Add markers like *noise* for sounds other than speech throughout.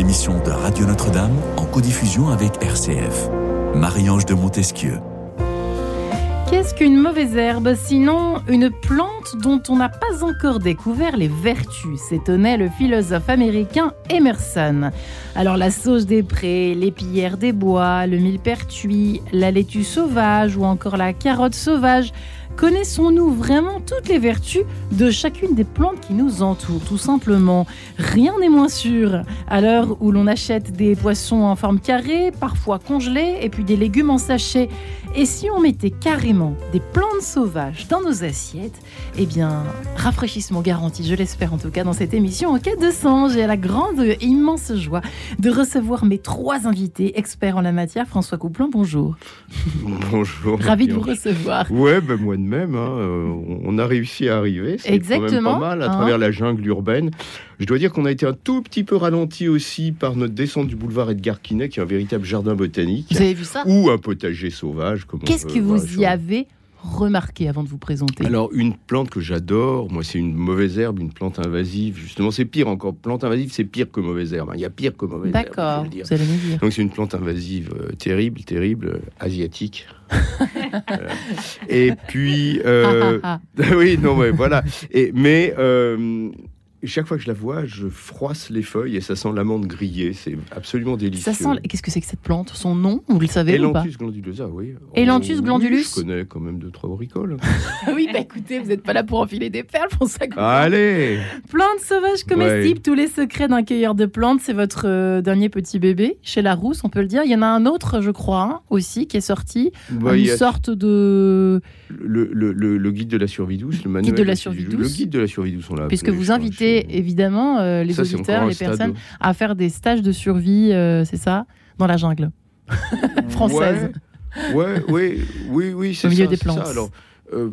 émission de Radio Notre-Dame en codiffusion avec RCF. Marie-Ange de Montesquieu. Qu'est-ce qu'une mauvaise herbe Sinon, une plante dont on n'a pas encore découvert les vertus, s'étonnait le philosophe américain Emerson. Alors la sauge des prés, l'épillère des bois, le millepertuis, la laitue sauvage ou encore la carotte sauvage Connaissons-nous vraiment toutes les vertus de chacune des plantes qui nous entourent Tout simplement, rien n'est moins sûr. À l'heure où l'on achète des poissons en forme carrée, parfois congelés, et puis des légumes en sachet, et si on mettait carrément des plantes sauvages dans nos assiettes, eh bien, rafraîchissement garanti, je l'espère en tout cas, dans cette émission en quête de sang. J'ai la grande et immense joie de recevoir mes trois invités, experts en la matière. François Couplin, bonjour. Bonjour. Ravi de vous recevoir. Ouais, ben moi de même. hein, euh, on a réussi à arriver. C'est quand même Exactement, pas mal à hein. travers la jungle urbaine. Je dois dire qu'on a été un tout petit peu ralenti aussi par notre descente du boulevard Edgar Quinet, qui est un véritable jardin botanique. Vous avez vu ça Ou un potager sauvage. Qu'est-ce que vous y avez remarqué avant de vous présenter? Alors, une plante que j'adore, moi, c'est une mauvaise herbe, une plante invasive. Justement, c'est pire encore. Plante invasive, c'est pire que mauvaise herbe. hein. Il y a pire que mauvaise herbe. D'accord, vous allez me dire. Donc c'est une plante invasive euh, terrible, terrible, euh, asiatique. Voilà. *laughs* Et puis, euh, Ah, *laughs* ah, *laughs* oui, non, mais voilà. Et, mais euh, chaque fois que je la vois, je froisse les feuilles et ça sent l'amande grillée. C'est absolument délicieux. Ça sent. Qu'est-ce que c'est que cette plante? Son nom, vous le savez ou pas? Elanthus glandulosa, oui. Elanthus oui, glandulus Je connais quand même deux, trois bricoles. *laughs* Ah Oui, bah écoutez, vous n'êtes pas là pour enfiler des perles, pour ça. Allez Plantes sauvages comestibles, tous les secrets d'un cueilleur de plantes, c'est votre euh, dernier petit bébé chez Larousse, on peut le dire. Il y en a un autre, je crois, hein, aussi, qui est sorti. Bah, une sorte de. le, le- le- le guide de la survie douce, le manuel de la survie Le douce. guide de la survie douce, on l'a Puisque vous invitez chez- évidemment euh, les Ça, auditeurs, les personnes à faire des stages de survie, euh, c'est ça, dans la jungle *laughs* française. Ouais, ouais, oui, oui, c'est Au milieu ça, des c'est ça. plantes. Alors, euh,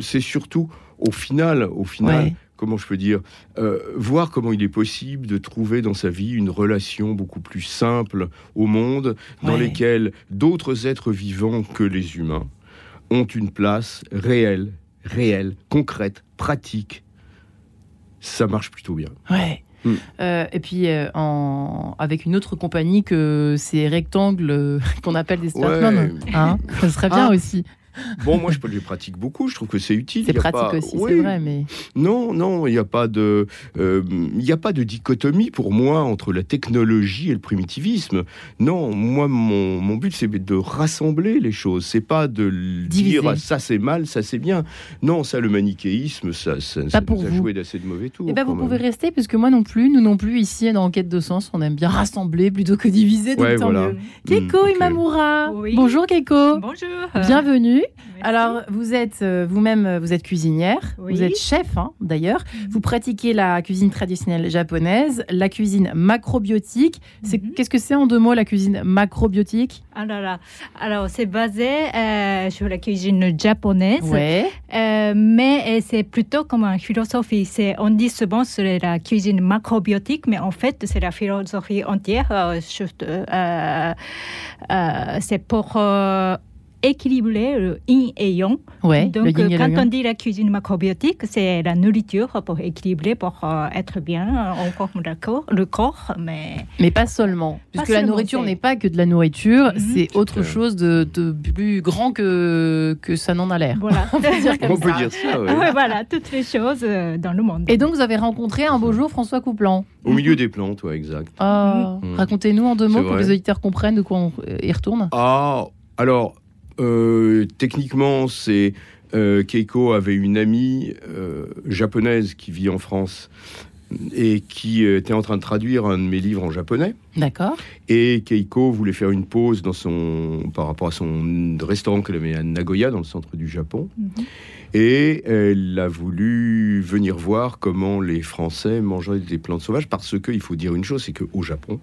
c'est surtout au final, au final, Ouais. comment je peux dire, euh, voir comment il est possible de trouver dans sa vie une relation beaucoup plus simple au monde, dans Ouais. lesquelles d'autres êtres vivants que les humains ont une place réelle, réelle, concrète, pratique. Ça marche plutôt bien. Ouais. Mm. Euh, et puis euh, en... avec une autre compagnie que ces rectangles euh, *laughs* qu'on appelle des Spatman, Ouais. hein, *laughs* ça serait bien Ah. aussi. Bon, moi, je pratique beaucoup. Je trouve que c'est utile. C'est pratique pas- aussi, Oui, c'est vrai, mais Non, non, il n'y a pas de, euh, n'y a pas de dichotomie pour moi entre la technologie et le primitivisme. Non, moi, mon, mon but, c'est de rassembler les choses. C'est pas de Diviser. dire ah, ça c'est mal, ça c'est bien. Non, ça, le manichéisme, ça, ça, ça pour nous a vous. joué d'assez de mauvais tours. Eh ben, vous même. pouvez rester, puisque moi non plus, nous non plus, ici dans Enquête de Sens, on aime bien rassembler plutôt que diviser, donc Ouais, tant voilà. mieux. Keiko Mm. Imamura, Oui. bonjour Keiko, Bonjour. bienvenue. Merci. Alors, vous êtes euh, vous-même, euh, vous êtes cuisinière, Oui. vous êtes chef hein, d'ailleurs. Mhm. Vous pratiquez la cuisine traditionnelle japonaise, la cuisine macrobiotique. C'est Mhm. qu'est-ce que c'est en deux mots la cuisine macrobiotique? Alors, là, alors c'est basé euh, sur la cuisine japonaise, Ouais. euh, mais c'est plutôt comme une philosophie. C'est, on dit souvent c'est la cuisine macrobiotique, mais en fait c'est la philosophie entière. c'est pour équilibrer le yin et yang. Ouais. Donc, yin et quand on dit la cuisine macrobiotique, c'est la nourriture pour équilibrer, pour euh, être bien, euh, encore le corps, le corps mais Mais pas seulement, puisque la seulement, nourriture n'est pas que de la nourriture, Mhm. c'est autre Euh. chose de, de plus grand que que ça n'en a l'air. voilà. *laughs* On peut dire *laughs* comme On peut ça. dire ça, ouais. Ouais, voilà, toutes les choses dans le monde. Et donc vous avez rencontré un beau jour François Couplan. Au milieu des plantes, ouais, exact. Ah, Mhm. Racontez-nous en deux mots pour que les auditeurs comprennent de quoi on y retourne. Ah, alors, euh, techniquement, c'est euh, Keiko avait une amie euh, japonaise qui vit en France et qui était en train de traduire un de mes livres en japonais. D'accord. Et Keiko voulait faire une pause dans son, par rapport à son restaurant qu'elle avait à Nagoya, dans le centre du Japon. Mhm. Et elle a voulu venir voir comment les Français mangeaient des plantes sauvages, parce qu'il faut dire une chose, c'est qu'au Japon,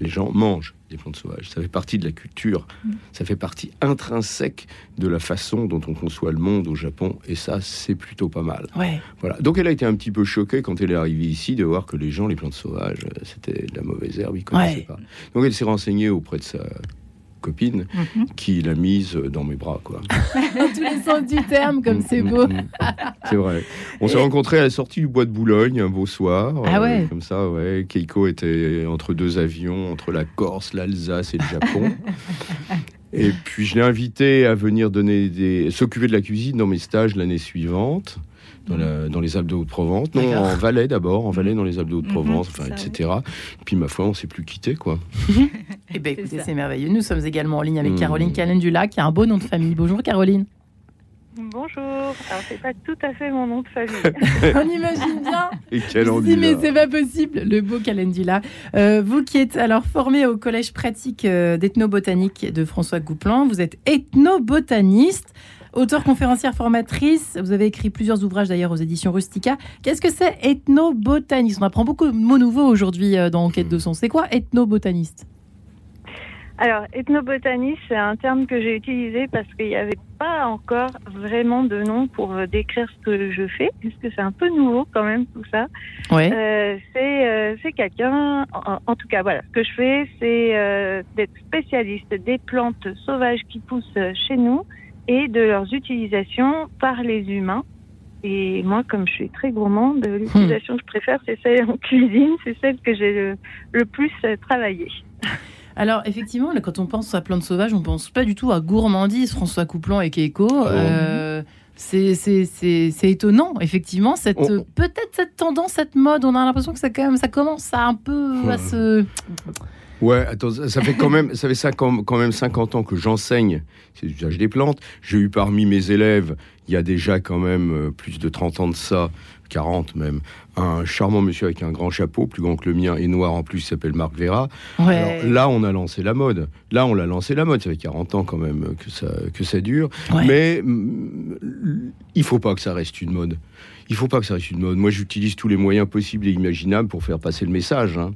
les gens mangent des plantes sauvages. Ça fait partie de la culture, Mm. ça fait partie intrinsèque de la façon dont on conçoit le monde au Japon, et ça, c'est plutôt pas mal. Ouais. Voilà. Donc elle a été un petit peu choquée quand elle est arrivée ici de voir que les gens, les plantes sauvages, euh, c'était de la mauvaise herbe, ils connaissaient Ouais. pas. Donc elle s'est renseignée auprès de sa copine Mhm. qui l'a mise dans mes bras, quoi. Dans *laughs* tous les sens du terme, comme c'est beau. Mm, mm, mm. C'est vrai. On s'est rencontrés à la sortie du bois de Boulogne un beau soir. euh, Ah ouais. Comme ça, ouais. Keiko était entre deux avions, entre la Corse, l'Alsace et le Japon. *laughs* et puis je l'ai invité à venir donner des, s'occuper de la cuisine dans mes stages l'année suivante. Dans, la- dans les Alpes de Haute-Provence. Non, en Valais d'abord, en Valais dans les Alpes de Haute-Provence, Mhm, enfin, ça, etc. Puis ma foi, on s'est plus quitté, quoi. *laughs* Eh C'est écoutez, c'est merveilleux. Nous sommes également en ligne avec Mm. Caroline Calendula, qui a un beau nom de famille. Bonjour Caroline. Bonjour. Alors, c'est pas tout à fait mon nom de famille. *laughs* On imagine bien. Et quel endulat. mais c'est pas possible, le beau Calendula. Euh, vous qui êtes alors formé au collège pratique euh, d'ethnobotanique de François Gouplan, vous êtes ethnobotaniste, auteur conférencière formatrice. Vous avez écrit plusieurs ouvrages d'ailleurs aux éditions Rustica. Qu'est-ce que c'est ethnobotaniste? On apprend beaucoup de mots nouveaux aujourd'hui euh, dans Enquête de son. C'est quoi ethnobotaniste? Alors, ethnobotaniste, c'est un terme que j'ai utilisé parce qu'il n'y avait pas encore vraiment de nom pour euh, décrire ce que je fais, puisque c'est un peu nouveau quand même tout ça. Ouais. Euh, c'est euh, quelqu'un, en, en tout cas voilà, ce que je fais, c'est euh, d'être spécialiste des plantes sauvages qui poussent chez nous et de leurs utilisations par les humains. Et moi, comme je suis très gourmande, l'utilisation que je préfère, c'est celle en *laughs* cuisine, c'est celle que j'ai le, le plus travaillée. Alors, effectivement, quand on pense à plantes sauvages, on pense pas du tout à gourmandise, François Couplan et Keiko. Euh, c'est- étonnant, effectivement, cette On- euh, peut-être cette tendance, cette mode. On a l'impression que ça, quand même, ça commence à un peu à se. Ouais, attends, ça fait quand même, ça fait ça quand, quand même 50 ans que j'enseigne c'est l'usage des plantes. J'ai eu parmi mes élèves, il y a déjà quand même euh, plus de 30 ans de ça, 40 même, un charmant monsieur avec un grand chapeau, plus grand que le mien et noir en plus, il s'appelle Marc Vera. Ouais. Alors là, on a lancé la mode. Là, on l'a lancé la mode. Ça fait 40 ans quand même que ça, que ça dure. Ouais. Mais mm, il faut pas que ça reste une mode. Il faut pas que ça reste une mode. Moi, j'utilise tous les moyens possibles et imaginables pour faire passer le message. hein.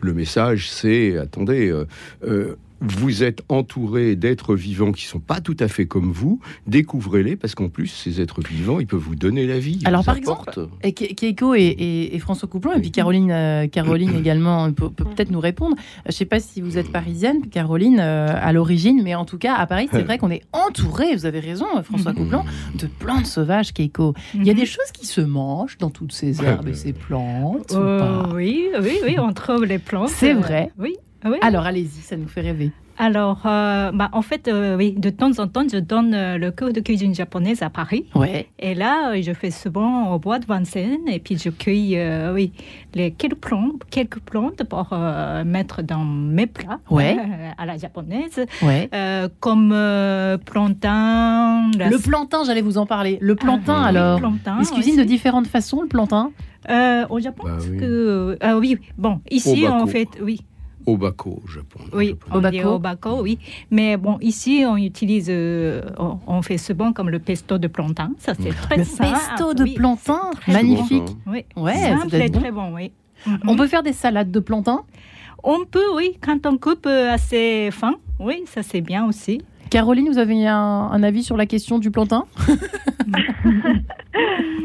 Le message, c'est, attendez, euh, euh, vous êtes entouré d'êtres vivants qui sont pas tout à fait comme vous. Découvrez-les parce qu'en plus, ces êtres vivants, ils peuvent vous donner la vie. Alors, par apportent. Et Ke- Keiko et, et- et François Couplan, et puis Caroline, euh, Caroline *clears throat* également peut, peut peut-être nous répondre. Euh, Je sais pas si vous êtes parisienne, Caroline, euh, à l'origine, mais en tout cas, à Paris, c'est *laughs* vrai qu'on est entouré, vous avez raison, François Couplan, de plantes sauvages, Keiko. Il y a des choses qui se mangent dans toutes ces *laughs* herbes et ces plantes, ou Euh, pas? oui, oui, oui, on trouve les plantes. C'est euh, vrai Oui. Oui? Alors, allez-y, ça nous fait rêver. Alors, euh, bah, en fait, euh, oui, de temps en temps, je donne euh, le cours de cuisine japonaise à Paris. Ouais. Et là, euh, je fais souvent au bois de Vincennes et puis je cueille, euh, oui, les quelques plantes, quelques plantes pour euh, mettre dans mes plats Ouais. euh, à la japonaise, Ouais. euh, comme euh, plantain. la- Le plantain, j'allais vous en parler. Le plantain, Ah, oui, alors plantain, Il se cuisine de différentes façons, le plantain? Euh, au Japon, Bah oui. que ah oui, bon, ici en fait, oui, Obako, au Japon. oui, Obako. obako, oui, mais bon, ici on utilise, euh, on, on fait souvent comme le pesto de plantain, ça c'est très Le simple. pesto de oui, plantain, magnifique. bon. Oui, Ouais, ça simple doit être et bon. très bon, oui. On Mhm. peut faire des salades de plantain? On peut, oui, quand on coupe euh, assez fin, oui, ça c'est bien aussi. Caroline, vous avez un, un avis sur la question du plantain? *laughs*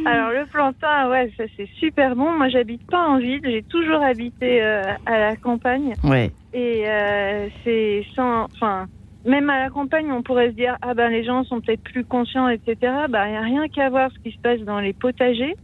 Alors le plantain, ouais, ça c'est super bon. Moi, j'habite pas en ville. J'ai toujours habité euh, à la campagne Ouais. et euh, c'est sans, enfin, même à la campagne, on pourrait se dire ah ben les gens sont peut-être plus conscients, etc. Bah il y a rien qu'à voir ce qui se passe dans les potagers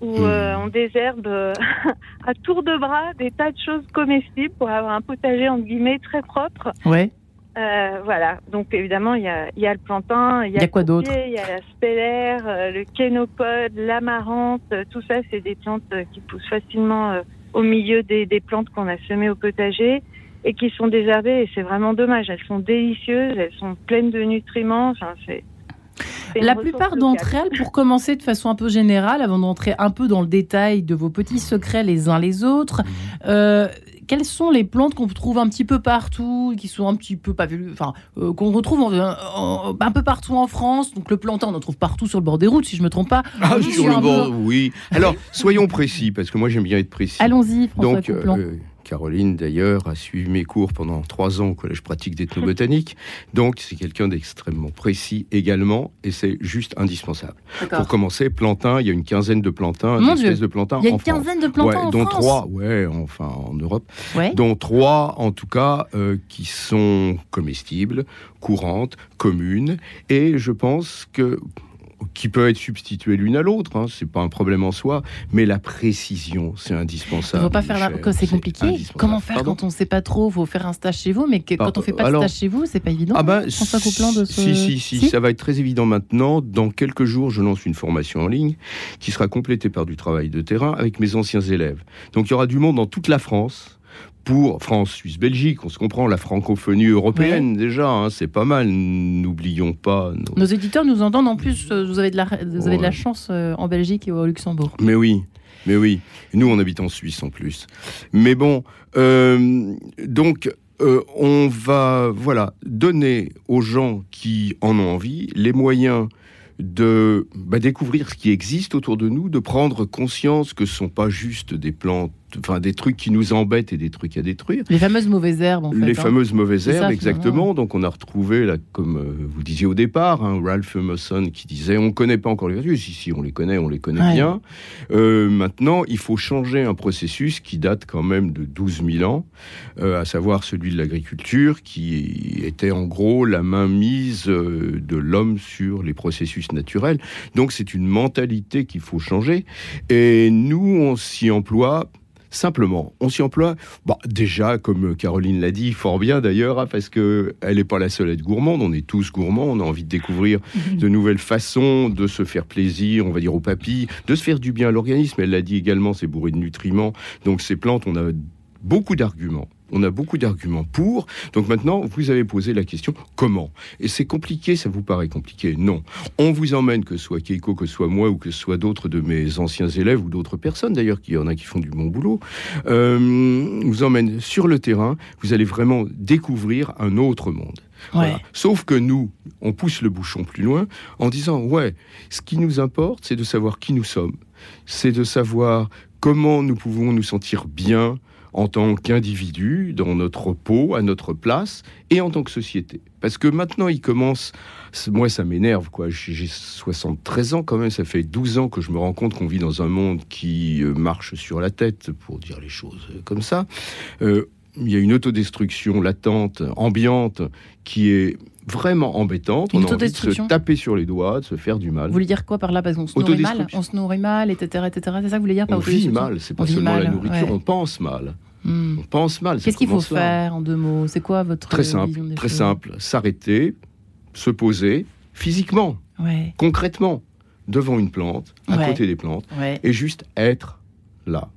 où Hmm. euh, on désherbe euh, *laughs* à tour de bras des tas de choses comestibles pour avoir un potager entre guillemets très propre. Ouais. Euh, voilà, donc évidemment, il y a, il y a le plantain, il y Il y a, quoi d'autre Il y a la spellaire, euh, le kénopode, l'amarante, euh, tout ça, c'est des plantes euh, qui poussent facilement euh, au milieu des, des plantes qu'on a semées au potager et qui sont désherbées. Et c'est vraiment dommage. Elles sont délicieuses, elles sont pleines de nutriments, enfin, c'est... La plupart d'entre elles, pour commencer de façon un peu générale, avant d'entrer un peu dans le détail de vos petits secrets les uns les autres, euh, quelles sont les plantes qu'on trouve un petit peu partout, qui sont un petit peu pas vues, enfin, euh, qu'on retrouve en- en- un peu partout en France Donc le plantain, on en trouve partout sur le bord des routes, si je me trompe pas. Ah, sur le bord, peu- oui. Alors, soyons précis, parce que moi j'aime bien être précis. Allons-y, François Donc, euh, Caroline, d'ailleurs, a suivi mes cours pendant trois ans au collège pratique d'ethnobotanique. *laughs* Donc, c'est quelqu'un d'extrêmement précis également, et c'est juste indispensable. Pour commencer, plantain, il y a une quinzaine de plantains, d'espèces Dieu. de plantains Il y a une quinzaine de plantains Ouais, en dont France. trois, ouais, enfin en Europe, Ouais. dont trois en tout cas euh, qui sont comestibles, courantes, communes, et je pense que qui peut être substituée l'une à l'autre, hein, c'est pas un problème en soi, mais la précision, c'est indispensable. ne faut pas faire la... C'est compliqué. Comment faire Pardon quand on ne sait pas trop faut faire un stage chez vous, mais que, quand on fait pas Alors- de stage chez vous, c'est pas évident. Ah ben, hein, François Coupland de ce... si, si, si, ça va être très évident maintenant. Dans quelques jours, je lance une formation en ligne qui sera complétée par du travail de terrain avec mes anciens élèves. Donc il y aura du monde dans toute la France. Pour France, Suisse, Belgique, on se comprend, la francophonie européenne déjà, hein, c'est pas mal. N'oublions pas. nos- Nos éditeurs nous entendent en plus. euh, Vous avez de la, vous avez de la chance euh, en Belgique et au Luxembourg. Mais oui, mais oui. Nous, on habite en Suisse en plus. Mais bon, euh, donc, euh, on va, voilà, donner aux gens qui en ont envie les moyens de bah, découvrir ce qui existe autour de nous, de prendre conscience que ce sont pas juste des plantes, enfin des trucs qui nous embêtent et des trucs à détruire. Les fameuses mauvaises herbes, en fait. Les hein. fameuses mauvaises ça, herbes, exactement. Donc on a retrouvé, là, comme euh, vous disiez au départ, hein, Ralph Emerson qui disait on ne connaît pas encore les vertus. Si, si, on les connaît, on les connaît Ouais. bien. Euh, maintenant, il faut changer un processus qui date quand même de 12 000 ans, euh, à savoir celui de l'agriculture, qui était en gros la mainmise de l'homme sur les processus naturels. Donc c'est une mentalité qu'il faut changer. Et nous, on s'y emploie Simplement, on s'y emploie. Bah, déjà, comme Caroline l'a dit, fort bien d'ailleurs, hein, parce que elle n'est pas la seule à être gourmande. On est tous gourmands. On a envie de découvrir de nouvelles façons de se faire plaisir, on va dire aux papilles, de se faire du bien à l'organisme. Elle l'a dit également, c'est bourré de nutriments. Donc ces plantes, on a beaucoup d'arguments. On a beaucoup d'arguments pour. Donc maintenant, vous avez posé la question comment? Et c'est compliqué, ça vous paraît compliqué? Non. On vous emmène, que ce soit Keiko, que ce soit moi, ou que ce soit d'autres de mes anciens élèves, ou d'autres personnes d'ailleurs, qu'il y en a qui font du bon boulot, euh, vous emmène sur le terrain, vous allez vraiment découvrir un autre monde. Ouais. Voilà. Sauf que nous, on pousse le bouchon plus loin en disant ouais, ce qui nous importe, c'est de savoir qui nous sommes, c'est de savoir comment nous pouvons nous sentir bien en tant qu'individu, dans notre peau, à notre place, et en tant que société. Parce que maintenant, il commence, moi ça m'énerve, quoi. J'ai j'ai 73 ans quand même, ça fait 12 ans que je me rends compte qu'on vit dans un monde qui euh, marche sur la tête, pour dire les choses euh, comme ça. Euh, il y a une autodestruction latente, ambiante, qui est vraiment embêtante. Une On a envie de se taper sur les doigts, de se faire du mal. Vous voulez dire quoi par là Parce qu'on se nourrit mal, on se nourrit mal, etc. etc. C'est ça que vous voulez dire par on vit mal, c'est pas seulement la nourriture, ouais. on pense mal. Hmm. On pense mal. Qu'est-ce qu'il faut faire en deux mots? C'est quoi votre Très vision simple, des très choses? simple. S'arrêter, se poser physiquement, Ouais, concrètement, devant une plante, à Ouais. côté des plantes, et juste être là.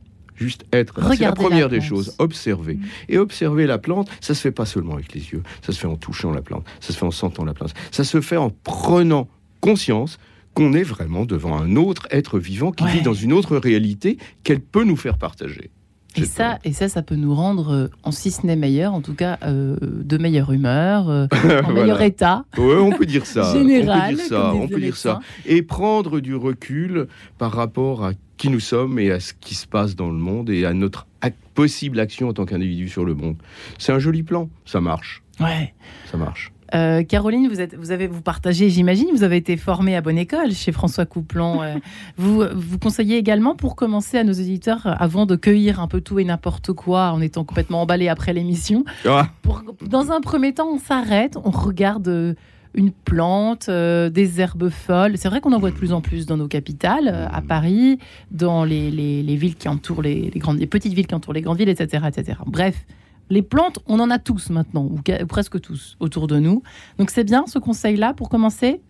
Juste être. C'est la première des choses. Observer. Mm. Et observer la plante, ça se fait pas seulement avec les yeux. Ça se fait en touchant la plante. Ça se fait en sentant la plante. Ça se fait en prenant conscience qu'on est vraiment devant un autre être vivant qui Ouais. vit dans une autre réalité qu'elle peut nous faire partager. Et ça, et ça, ça peut nous rendre, euh, en si ce n'est meilleur, en tout cas, euh, de meilleure humur, euh, *laughs* en Voilà. meilleur état. Ouais, on peut dire ça. Général, *laughs* on peut dire ça. On peut dire ça. Et prendre du recul par rapport à qui nous sommes et à ce qui se passe dans le monde et à notre possible action en tant qu'individu sur le monde. C'est un joli plan. Ça marche. Ouais. Ça marche. Euh, Caroline, vous, êtes, vous avez vous partagez, j'imagine, vous avez été formée à bonne école chez François Couplan. euh, *laughs* vous, vous conseillez également pour commencer à nos auditeurs, avant de cueillir un peu tout et n'importe quoi en étant complètement emballé après l'émission, Ah, pour, dans un premier temps, on s'arrête, on regarde euh, une plante, euh, des herbes folles. C'est vrai qu'on en voit de plus en plus dans nos capitales, euh, à Paris, dans les, les- les villes qui entourent les, les grandes, les petites villes qui entourent les grandes villes, etc., etc. Bref, les plantes, on en a tous maintenant, ou presque tous autour de nous. Donc c'est bien ce conseil-là pour commencer?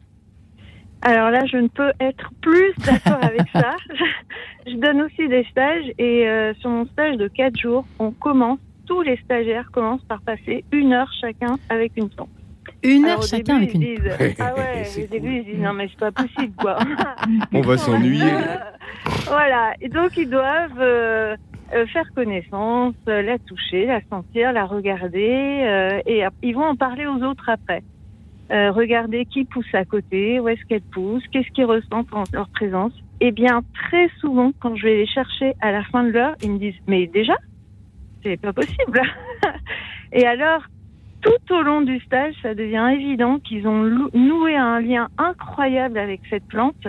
Alors là, je ne peux être plus d'accord avec ça. *laughs* *laughs* Je donne aussi des stages et euh, sur mon stage de 4 jours, on commence, tous les stagiaires commencent par passer une heure chacun avec une plante. Une heure chacun début, avec une. ils disent, Ah ouais, *laughs* au début, cool. ils disent non mais c'est pas possible quoi. on va s'ennuyer. Voilà, et donc ils doivent euh, euh, faire connaissance, euh, la toucher, la sentir, la regarder, euh, et ils vont en parler aux autres après. Euh, regarder qui pousse à côté, où est-ce qu'elle pousse, qu'est-ce qu'ils ressentent en leur présence. Eh bien, très souvent, quand je vais les chercher à la fin de l'heure, ils me disent Mais déjà c'est pas possible. *laughs* et alors, tout au long du stage, ça devient évident qu'ils ont noué un lien incroyable avec cette plante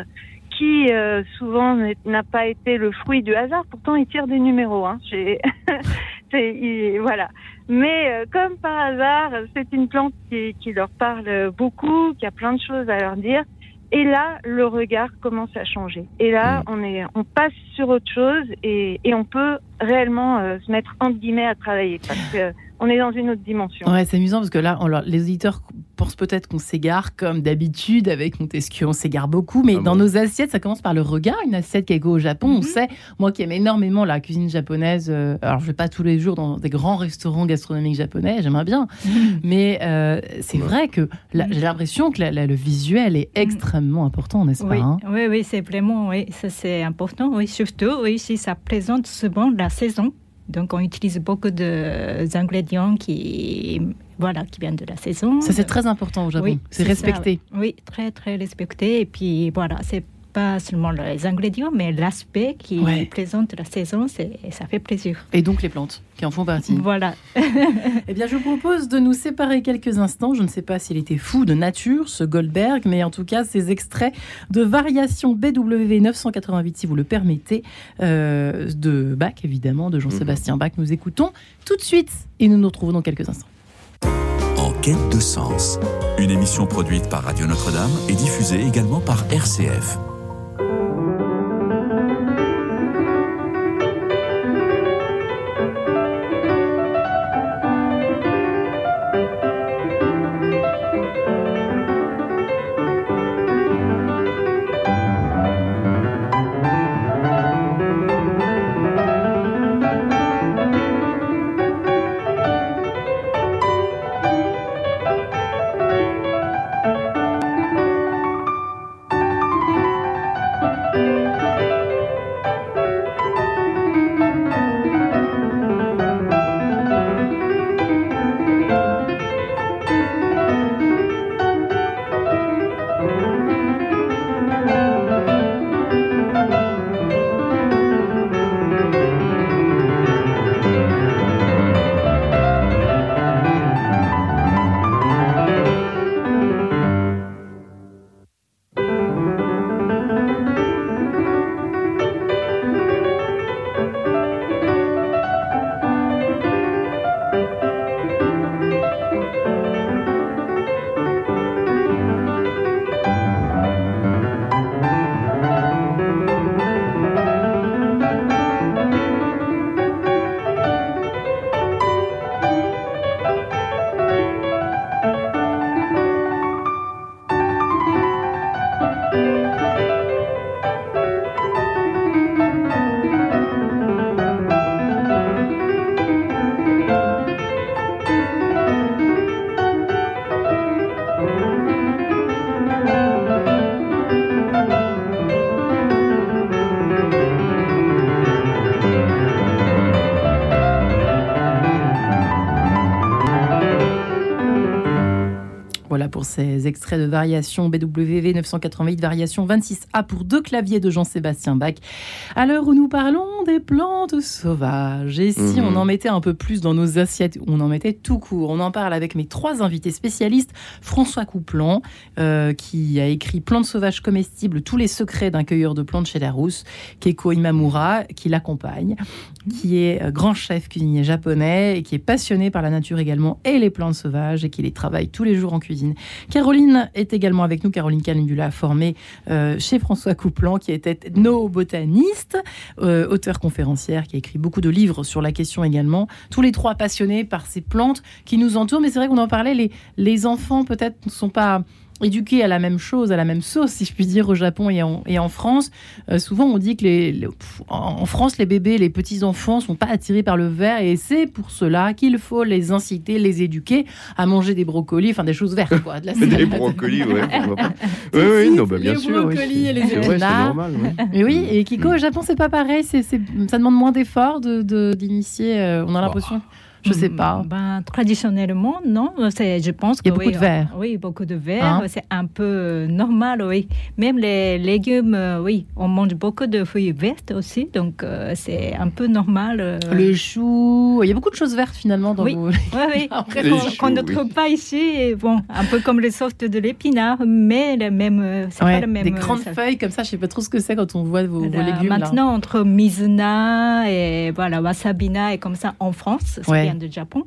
qui euh, souvent n'a pas été le fruit du hasard. Pourtant, ils tirent des numéros. Hein. *laughs* voilà. Mais euh, comme par hasard, c'est une plante qui, qui, leur parle beaucoup, qui a plein de choses à leur dire. Et là, le regard commence à changer. Et là, mm. on est, on passe sur autre chose et, et on peut réellement euh, se mettre entre guillemets à travailler parce que on est dans une autre dimension. Ouais, c'est amusant parce que là, les auditeurs pensent peut-être qu'on s'égare comme d'habitude avec Montesquieu, on s'égare beaucoup, mais ah dans nos assiettes, ça commence par le regard. Une assiette qui est au Japon, on mhm. sait, moi qui aime énormément la cuisine japonaise, euh, alors je vais pas tous les jours dans des grands restaurants gastronomiques japonais, j'aimerais bien, mhm. mais euh, c'est vrai que j'ai l'impression que le visuel est mhm. extrêmement important, n'est-ce oui, pas hein? Oui, oui, c'est vraiment, oui, ça c'est important, oui, surtout, oui, si ça présente souvent la saison donc on utilise beaucoup d'ingrédients qui, voilà, qui viennent de la saison. Ça c'est très important au Japon, c'est respecté. oui. très très respecté. Et puis voilà, c'est pas seulement les ingrédients, mais l'aspect qui présente la saison, ça fait plaisir. Et donc les plantes qui en font partie. Voilà. *laughs* eh bien, je vous propose de nous séparer quelques instants. Je ne sais pas s'il était fou de nature, ce Goldberg, mais en tout cas, ces extraits de variation BW 988, si vous le permettez, euh, de Bach, évidemment, de Jean-Sébastien. Bach. Nous écoutons tout de suite et nous nous retrouvons dans quelques instants. En quête de sens, une émission produite par Radio Notre-Dame et diffusée également par RCF. Ces extraits de variation BWV 988, variation 26A pour deux claviers de Jean-Sébastien Bach. À l'heure où nous parlons des plantes sauvages, et si mhm. on en mettait un peu plus dans nos assiettes, on en mettait tout court. On en parle avec mes trois invités spécialistes. François Couplan, euh, qui a écrit Plantes sauvages comestibles, tous les secrets d'un cueilleur de plantes chez Larousse. Keiko Imamura, qui l'accompagne, qui est euh, grand chef cuisinier japonais et qui est passionné par la nature également et les plantes sauvages et qui les travaille tous les jours en cuisine. Caroline est également avec nous, Caroline Calendula, formée euh, chez François Couplan, qui était ethnobotaniste, euh, auteur conférencière, qui a écrit beaucoup de livres sur la question également. Tous les trois passionnés par ces plantes qui nous entourent, mais c'est vrai qu'on en parlait, les, les enfants peut-être ne sont pas éduqués à la même chose, à la même sauce, si je puis dire, au Japon et en, et en France. Euh, souvent, on dit que les, en France, les bébés, les petits-enfants sont pas attirés par le verre et c'est pour cela qu'il faut les inciter, les éduquer à manger des brocolis, enfin des choses vertes. Quoi, *laughs* des brocolis, ouais. *laughs* oui, oui, non, bah, bien les sûr. Brocolis et les épinards. Mais oui, et Kiko, au Japon, c'est pas pareil, c'est, ça demande moins d'efforts d'initier, de, d'initier. Euh, on a l'impression. Je sais pas. Ben, traditionnellement, non. C'est, je pense Il y a que beaucoup oui, de verre. Oui, beaucoup de verre. Hein? C'est un peu euh, normal, oui. Même les légumes, euh, oui, on mange beaucoup de feuilles vertes aussi, donc euh, c'est un peu normal. euh. Le chou, il y a beaucoup de choses vertes finalement dans Oui. vos... *laughs* Oui, oui. *laughs* Après, qu'on, ne oui. trouve pas ici, et bon, un peu comme les sortes de l'épinard, mais le même, c'est Ouais, pas le même. des grandes ça- feuilles comme ça, je sais pas trop ce que c'est quand on voit vos, vos Voilà, légumes. là. Maintenant, entre Mizuna et voilà, Wasabina et comme ça en France, ça Ouais. Vient du Japon.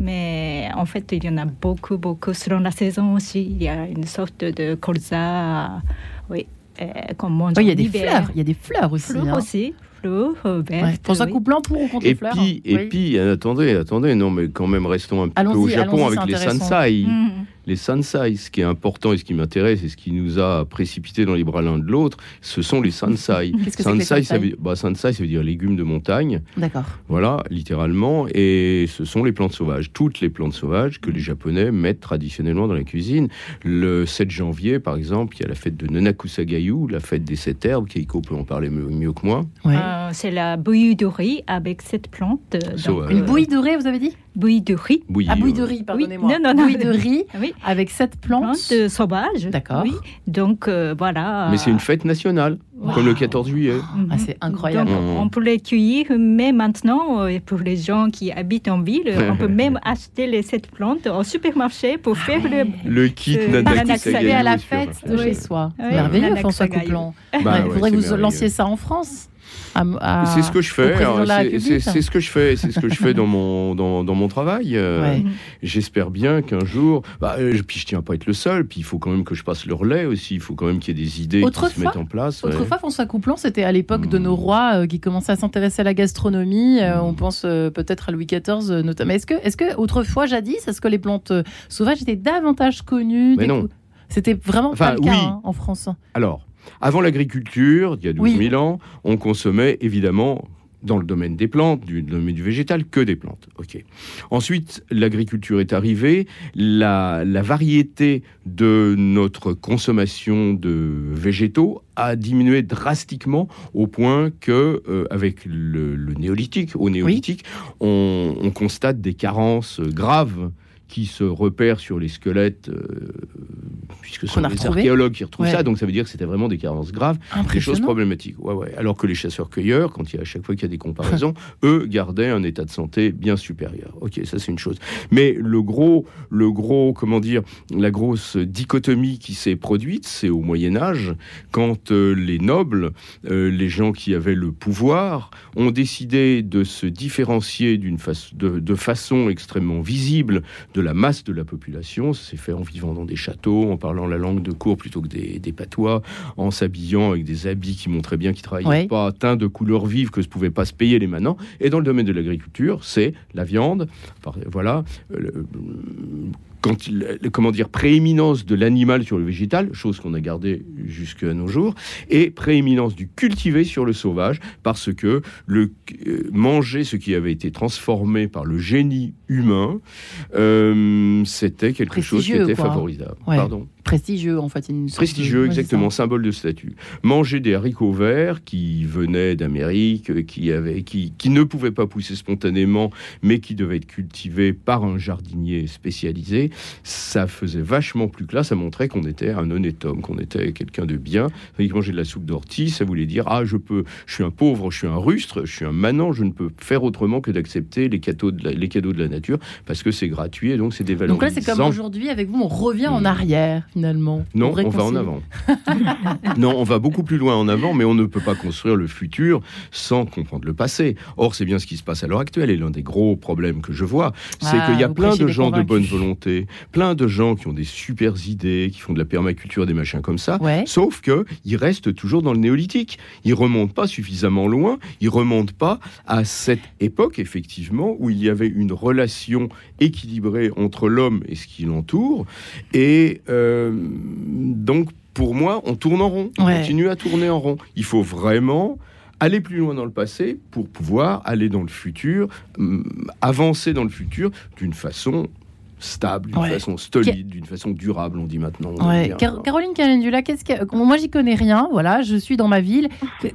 Mais en fait, il y en a beaucoup, beaucoup selon la saison aussi. Il y a une sorte de colza, oui, euh, qu'on mange Oui, il y a des hiver. fleurs, il y a des fleurs aussi. Fleurs hein. aussi, fleurs Ouais. vertes. Pour un oui. coup blanc pour ou contre Et les fleurs puis, hein. et Oui. puis, attendez, attendez, non, mais quand même, restons un petit peu au Japon avec les sansai. Mhm. Les sansai, ce qui est important et ce qui m'intéresse et ce qui nous a précipité dans les bras l'un de l'autre, ce sont les sansai. Qu'est-ce que c'est que les sansai, ça sansai veut, bah, sansai, ça veut dire légumes de montagne, D'accord. voilà, littéralement, et ce sont les plantes sauvages, toutes les plantes sauvages que les Japonais mettent traditionnellement dans la cuisine. Le 7 janvier, par exemple, il y a la fête de Nanakusagayu, la fête des sept herbes, Keiko peut en parler mieux, mieux que moi. Ouais. Euh, c'est la bouillie riz avec cette plante. donc. Une bouillie riz, vous avez dit? Bouillie de riz. Bouillie, Ah, bouillie de euh, riz, pardonnez-moi. non, non, non. Bouillie de riz *laughs* Oui, avec cette plante. plante euh, sauvage. D'accord. Oui. Donc euh, voilà. Mais c'est une fête nationale, Wow. comme le 14 juillet. Mhm. Ah, c'est incroyable. Donc, Mhm. on peut les cueillir, mais maintenant, euh, pour les gens qui habitent en ville, on peut même acheter les, cette plante au supermarché pour faire ouais. le. Le kit Nanakusagayu. Participer à la fête de Oui. chez soi. Oui. Merveilleux, François. Couplan. Bah il faudrait que vous lanciez ça en France. À- à- C'est ce que je fais. hein, c'est- République. C'est c'est ce que je fais. C'est ce que je fais dans mon dans, dans mon travail. euh, Ouais. J'espère bien qu'un jour. Bah, euh, je- puis je tiens pas à être le seul. Puis il faut quand même que je passe le relais aussi. Il faut quand même qu'il y ait des idées qui se Autrefois- mettent en place. ouais. Autrefois, François Couplan, c'était à l'époque de nos rois euh, qui commençaient à s'intéresser à la gastronomie. Euh, Hmm. on pense euh, peut-être à Louis XIV euh, notamment. Est-ce que, est-ce que autrefois, jadis, est-ce que les plantes sauvages étaient davantage connues Mais non. C'était vraiment Enfin, pas le cas oui. hein, en France. Alors, avant l'agriculture, il y a 12 Oui. 000 ans, on consommait évidemment dans le domaine des plantes, du domaine du végétal, que des plantes. Ok. Ensuite, l'agriculture est arrivée, la, la variété de notre consommation de végétaux a diminué drastiquement au point que, euh, avec le, le néolithique, au néolithique, on, on constate des carences graves qui se repèrent sur les squelettes, euh, puisque ce sont les retrouvés. archéologues qui retrouvent Ouais. ça, donc ça veut dire que c'était vraiment des carences graves, des choses problématiques. Ouais, ouais. Alors que les chasseurs-cueilleurs, quand il y a à chaque fois qu'il y a des comparaisons, *laughs* eux gardaient un état de santé bien supérieur. Ok, ça c'est une chose. Mais le gros, le gros, comment dire, la grosse dichotomie qui s'est produite, c'est au Moyen Âge, quand euh, les nobles, euh, les gens qui avaient le pouvoir, ont décidé de se différencier d'une façon, de, de façon extrêmement visible de la masse de la population. Ça s'est fait en vivant dans des châteaux, en parlant la langue de cour plutôt que des, des patois, en s'habillant avec des habits qui montraient bien qu'ils travaillaient pas, teints de couleurs vives que ne pouvaient pas se payer les manants. Et dans le domaine de l'agriculture, c'est la viande, voilà, euh, le- quand il- le- comment dire, prééminence de l'animal sur le végétal, chose qu'on a gardée jusqu'à nos jours, et prééminence du cultivé sur le sauvage, parce que le euh, manger ce qui avait été transformé par le génie humain, euh, c'était quelque chose qui était quoi. favorisable. Ouais. Pardon. Prestigieux, en fait. une Prestigieux, de- exactement, symbole de statut. Manger des haricots verts qui venaient d'Amérique, euh, qui, avaient, qui, qui ne pouvaient pas pousser spontanément, mais qui devaient être cultivés par un jardinier spécialisé, ça faisait vachement plus classe, ça montrait qu'on était un honnête homme, qu'on était quelqu'un de bien. Tandis que manger de la soupe d'ortie, ça voulait dire ah je peux, je suis un pauvre, je suis un rustre, je suis un manant, je ne peux faire autrement que d'accepter les cadeaux de la, les cadeaux de la nature parce que c'est gratuit et donc c'est des valeurs. Donc là, c'est comme aujourd'hui, avec vous, on revient en Hmm. arrière, finalement. Non, on va en avant. *laughs* non, on va beaucoup plus loin en avant, mais on ne peut pas construire le futur sans comprendre le passé. Or, c'est bien ce qui se passe à l'heure actuelle. Et l'un des gros problèmes que je vois, c'est Ah, qu'il y a vous plein de gens de bonne volonté, plein de gens qui ont des super idées, qui font de la permaculture, des machins comme ça. Ouais. Sauf que ils restent toujours dans le néolithique. Ils remontent pas suffisamment loin. Ils remontent pas à cette époque effectivement où il y avait une relation équilibrée entre l'homme et ce qui l'entoure. Et euh, donc pour moi, on tourne en rond. On Ouais. continue à tourner en rond. Il faut vraiment aller plus loin dans le passé pour pouvoir aller dans le futur, hum, avancer dans le futur d'une façon stable, d'une Ouais. façon solide, d'une façon durable, on dit maintenant. on Ouais. aime bien. Car- Caroline Calendula, qu'est-ce que bon, moi j'y connais rien, voilà, je suis dans ma ville.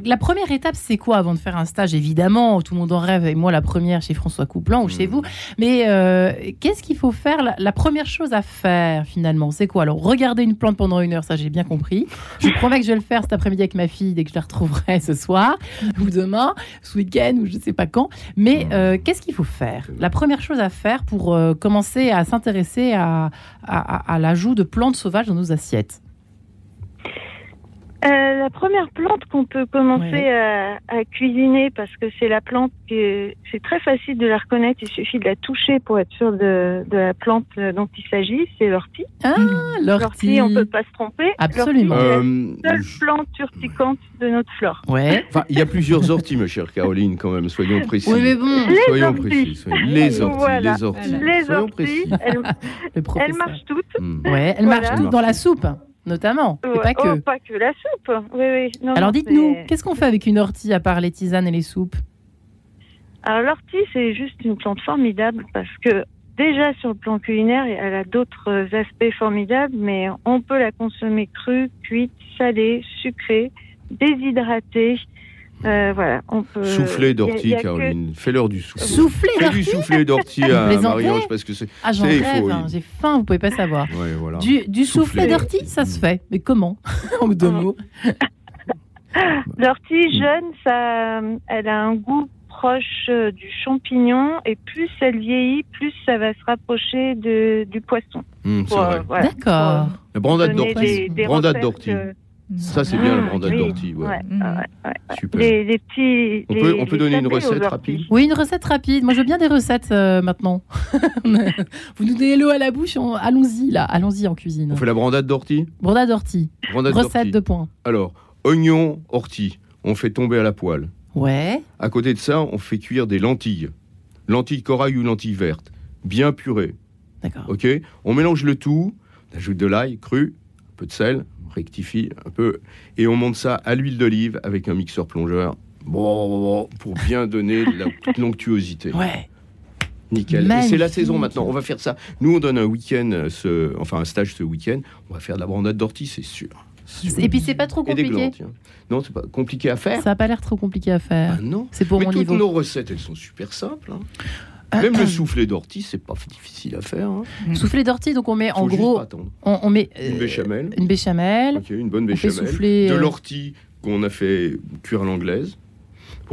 La première étape, c'est quoi avant de faire un stage? Évidemment, tout le monde en rêve, et moi la première chez François Couplan ou chez Mm. vous. Mais euh, qu'est-ce qu'il faut faire? La, la première chose à faire finalement, c'est quoi? Alors regarder une plante pendant une heure, ça j'ai bien compris. Je promets que je vais le faire cet après-midi avec ma fille dès que je la retrouverai ce soir *laughs* ou demain, ce week-end ou je sais pas quand. Mais Mm. euh, qu'est-ce qu'il faut faire? La première chose à faire pour euh, commencer à s'intéresser à, à- l'ajout de plantes sauvages dans nos assiettes. La première plante qu'on peut commencer Ouais. à, à cuisiner, parce que c'est la plante que c'est très facile de la reconnaître, il suffit de la toucher pour être sûr de, de la plante dont il s'agit, c'est l'ortie. Ah, l'ortie. L'ortie, on peut pas se tromper. Absolument. Euh, la seule plante urticante de notre flore. Ouais. Enfin, il y a plusieurs orties, ma chère Caroline, quand même, soyons précis. Oui, mais bon, Les Soyons orties. précis. soyons- *laughs* Les orties, Voilà. les orties. Les Soyons orties, précis. elles, le elles professeur. marchent toutes. Hmm. Ouais, elles Voilà. marchent toutes dans la soupe, notamment. Et Ouais, pas que. oh, pas que la soupe. Oui, oui. Non, Alors dites-nous, qu'est-ce qu'on fait avec une ortie à part les tisanes et les soupes Alors l'ortie, c'est juste une plante formidable parce que déjà sur le plan culinaire, elle a d'autres aspects formidables, mais on peut la consommer crue, cuite, salée, sucrée, déshydratée. Euh, voilà, on peut. A- d'ortie, a que- Caroline. Fais-leur du soufflé. Soufflé Fais du d'ortie soufflé *laughs* d'ortie à Marie-Ange parce que c'est. Ah, j'en rêve, faut- hein, j'ai faim, vous pouvez pas savoir. Ouais, voilà. Du, du soufflé d'ortie, ça se fait. Mais comment *laughs* En deux mots. *laughs* L'ortie jeune, ça, elle a un goût proche euh, du champignon et plus elle vieillit, plus ça va se rapprocher de, du poisson. C'est Pour, euh, voilà, D'accord. La brandade d'ortie. Brandade d'ortie. que- Ça, c'est bien la Ah, brandade oui. d'ortie. Ouais. Ouais, Mm. ouais, ouais. Super. Les, les petits. On les- peut- on peut les donner une recette rapide? Oui, une recette rapide. Moi, je veux bien des recettes euh, maintenant. *laughs* vous nous donnez l'eau à la bouche. on- Allons-y, là. Allons-y en cuisine. On fait la brandade d'ortie? Brandade d'ortie. Brandade Recette de points. Alors, oignon, ortie. On fait tomber à la poêle. Ouais. À côté de ça, on fait cuire des lentilles. Lentilles de corail ou lentilles vertes. Bien purées. D'accord. Ok? On mélange le tout. On ajoute de l'ail cru, un peu de sel, on rectifie un peu. Et on monte ça à l'huile d'olive avec un mixeur plongeur. Bon, pour bien donner la toute *laughs* l'onctuosité. Ouais. Nickel. Et c'est la saison maintenant. On va faire ça. Nous, on donne un week-end, ce, enfin un stage ce week-end. On va faire de la brandade d'ortie, c'est sûr. Sûr. Et puis, c'est pas trop Et des compliqué. Non, c'est pas compliqué à faire. Ça a pas l'air trop compliqué à faire. Ah non. C'est pour Mais mon toutes niveau. nos recettes, elles sont super simples. hein. Ah, Même ah. le soufflé d'ortie, c'est pas difficile à faire. hein. Soufflé d'ortie, donc on met en gros, on, on met Une euh, béchamel. une béchamel. Une bonne béchamel. souffler De euh, l'ortie qu'on a fait cuire à l'anglaise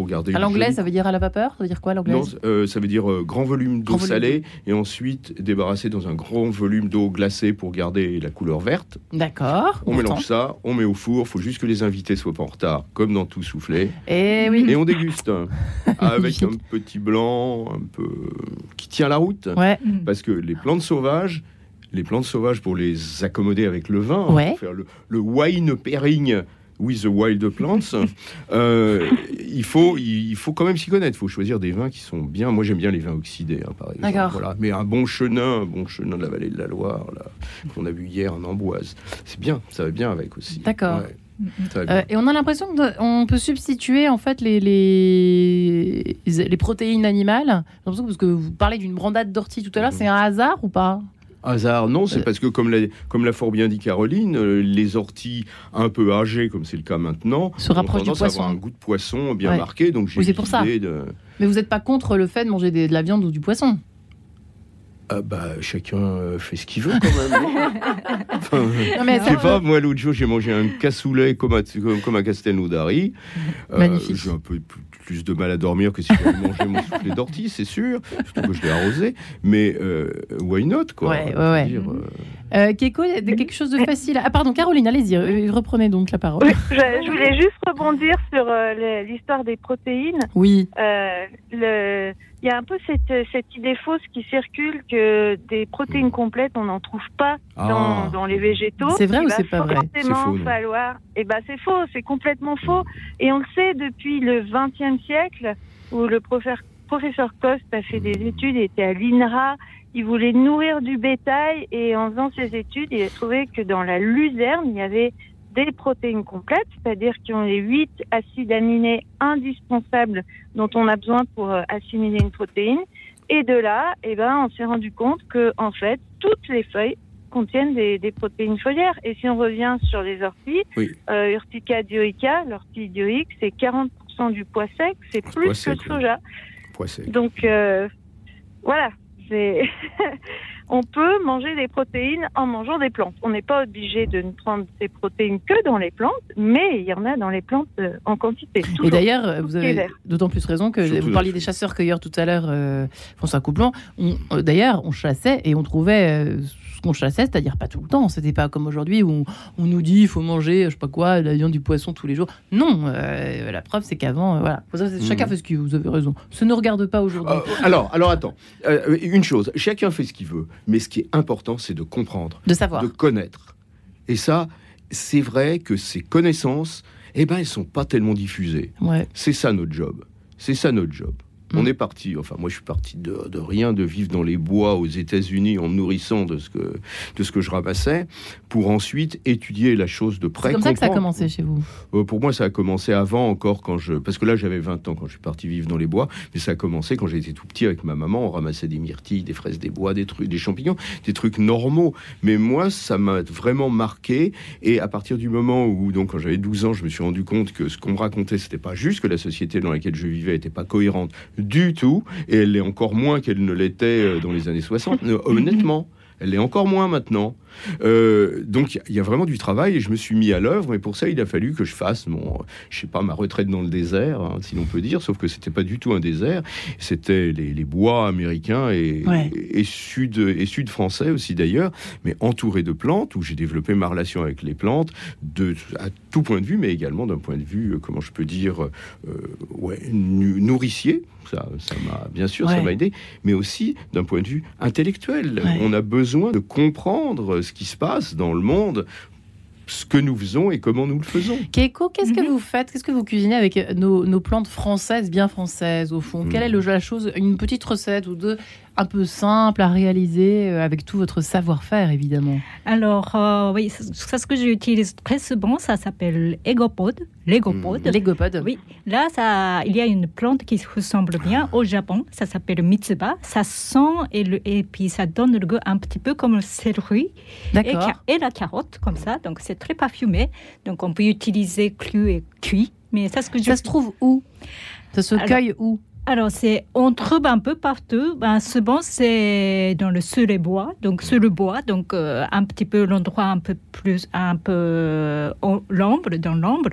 pour garder. à jolie- ça veut dire à la vapeur Ça veut dire quoi Non, l'anglaise euh, ça veut dire euh, grand volume d'eau salée et ensuite débarrasser dans un grand volume d'eau glacée pour garder la couleur verte. D'accord. On mélange ça, on met au four. Faut juste que les invités soient pas en retard, comme dans tout soufflé. Eh oui. Et on déguste hein, *laughs* avec un petit blanc, un peu qui tient la route. Ouais. Parce que les plantes sauvages, les plantes sauvages pour les accommoder avec le vin, hein, Ouais. pour faire le, le wine pairing with the wild plants, euh, il faut il, faut quand même s'y connaître. Il faut choisir des vins qui sont bien. Moi j'aime bien les vins oxydés, hein, par exemple. Voilà. Mais un bon chenin, un bon chenin de la vallée de la Loire, qu'on a vu hier en Amboise, c'est bien. Ça va bien avec aussi. D'accord. Ouais. Euh, et on a l'impression qu'on peut substituer en fait les, les, les protéines animales. Parce que vous parlez d'une brandade d'ortie tout à l'heure, Mhm. c'est un hasard ou pas? Hasard, non, c'est Euh. parce que comme l'a, comme l'a fort bien dit Caroline, euh, les orties un peu âgées, comme c'est le cas maintenant, Se rapprochent du à avoir un goût de poisson bien Ouais. marqué. Donc j'ai Oui, c'est pour ça. de... Mais vous n'êtes pas contre le fait de manger des- de la viande ou du poisson? Ah bah, chacun euh, fait ce qu'il veut quand même. non *laughs* Enfin, Non, mais je sais pas, moi l'autre jour j'ai mangé un cassoulet comme à, comme, comme à Castelnaudary. Euh, j'ai un peu plus, de mal à dormir que si j'avais mangé mon soufflé d'ortie, c'est sûr. Surtout que je l'ai arrosé. Mais euh, why not quoi? Ouais, ouais, Je veux ouais. dire, euh, Euh, Keiko, quelque chose de facile. Ah pardon, Caroline, allez-y, euh, reprenez donc la parole. Oui, je, je voulais juste rebondir sur euh, l'histoire des protéines. Oui, Euh, Il y a un peu cette, cette idée fausse qui circule que des protéines complètes, on n'en trouve pas dans, ah. dans les végétaux. C'est vrai Il ou va c'est pas vrai? C'est forcément faux, falloir. Eh ben, c'est faux, c'est complètement faux. Et on le sait depuis le XXe siècle, où le professeur, professeur Coste a fait des études, il était à l'INRA, il voulait nourrir du bétail, et en faisant ses études, il a trouvé que dans la luzerne, il y avait des protéines complètes, c'est-à-dire qui ont les huit acides aminés indispensables dont on a besoin pour euh, assimiler une protéine. Et de là, eh ben, on s'est rendu compte que en fait, toutes les feuilles contiennent des, des protéines foliaires. Et si on revient sur les orties, Oui. euh, Urtica dioica, l'ortie dioïque, c'est 40% du pois sec, c'est plus que sec, le soja. Donc euh, voilà, *laughs* on peut manger des protéines en mangeant des plantes. On n'est pas obligé de ne prendre ces protéines que dans les plantes, mais il y en a dans les plantes euh, en quantité. Et d'ailleurs, euh, vous avez d'autant plus raison que Surtout vous parliez des chasseurs-cueilleurs tout à l'heure, euh, François Couplon. On- euh, D'ailleurs, on chassait et on trouvait euh, ce qu'on chassait, c'est-à-dire pas tout le temps. C'était pas comme aujourd'hui où on, on nous dit il faut manger, je sais pas quoi, de la viande, du poisson tous les jours. Non, euh, la preuve c'est qu'avant, euh, voilà. C'est- Chacun Mhm. fait ce qu'il veut, vous avez raison. Ça ne regarde pas aujourd'hui. Euh, alors, alors attends. Une chose, chacun fait ce qu'il veut, mais ce qui est important, c'est de comprendre, de savoir. de connaître. Et ça, c'est vrai que ces connaissances, eh ben, elles sont pas tellement diffusées. Ouais. C'est ça notre job. C'est ça notre job. On Mm. est parti, enfin moi je suis parti de, de rien, de vivre dans les bois aux États-Unis en me nourrissant de ce que, de ce que je ramassais, pour ensuite étudier la chose de près. C'est comme ça que ça a commencé chez vous. Euh, pour moi, ça a commencé avant encore quand je, parce que là j'avais 20 ans quand je suis parti vivre dans les bois, mais ça a commencé quand j'étais tout petit avec ma maman. On ramassait des myrtilles, des fraises des bois, des trucs, des champignons, des trucs normaux. Mais moi, ça m'a vraiment marqué. Et à partir du moment où, donc, quand j'avais 12 ans, je me suis rendu compte que ce qu'on me racontait, c'était pas juste, que la société dans laquelle je vivais était pas cohérente du tout, et elle l'est encore moins qu'elle ne l'était euh, dans les années 60. Euh, Honnêtement. Elle l'est encore moins maintenant. Euh, donc il y a vraiment du travail et je me suis mis à l'œuvre. Et pour ça, il a fallu que je fasse mon, je sais pas, ma retraite dans le désert, hein, si l'on peut dire. Sauf que c'était pas du tout un désert. C'était les, les bois américains et, Ouais. et, sud et sud français aussi d'ailleurs, mais entouré de plantes où j'ai développé ma relation avec les plantes de à tout point de vue, mais également d'un point de vue, euh, comment je peux dire, euh, ouais, nourricier. Ça, ça m'a bien sûr, ça m'a aidé, mais aussi d'un point de vue intellectuel. On a besoin de comprendre ce qui se passe dans le monde, ce que nous faisons et comment nous le faisons. Keiko, qu'est-ce que Mhm. vous faites Qu'est-ce que vous cuisinez avec euh, nos, nos plantes françaises, bien françaises, au fond? Quelle est le, la chose, une petite recette ou deux, un peu simple à réaliser, euh, avec tout votre savoir-faire, évidemment Alors, euh, oui, c'est c'est ce que j'utilise très souvent, ça s'appelle Egopod, l'Egopod. Mm. Legopod. Oui, là, ça, il y a une plante qui ressemble bien au Japon. Ça s'appelle Mitsuba. Ça sent et, le- et puis ça donne le goût un petit peu comme le céleri et, D'accord. ca- et la carotte, comme ça. Donc, c'est très parfumé. Donc, on peut utiliser cru et cuit. Mais ça, ce que je Ça se trouve où? Ça se Alors- cueille où? Alors, c'est, on trouve un peu partout. Ben, souvent, c'est dans le sur les bois, donc sur le bois, donc euh, un petit peu l'endroit un peu plus, un peu euh, l'ombre, dans l'ombre,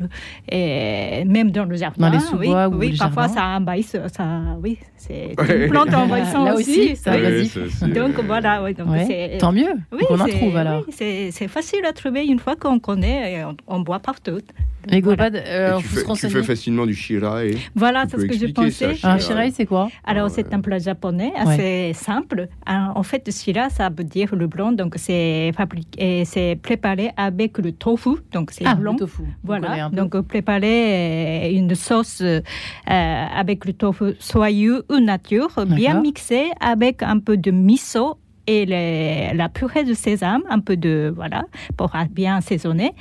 et même dans le jardin. Dans les oui, ou oui, les parfois jardins. ça envahisse, ça, oui, c'est Ouais. une plante envahissante Là aussi. aussi, ça oui. ça, c'est- Donc voilà, oui, donc Ouais. c'est. Tant mieux. Oui, Donc on en c'est- trouve alors. oui, c'est c'est facile à trouver une fois qu'on connaît et on, on boit partout. Legopod, Et euh, tu, fais, tu facilement du shirae. Voilà, c'est ce que je ça, Un shirai, c'est quoi Alors, c'est un plat japonais assez simple. En fait, shira, ça veut dire le blanc. Donc, c'est fabriqué, et c'est préparé avec le tofu. Donc, c'est Ah, blanc. le tofu. Voilà, donc préparer euh, une sauce euh, avec le tofu soyeux ou nature, bien mixé avec un peu de miso et les- la purée de sésame, un peu de voilà, pour bien assaisonner.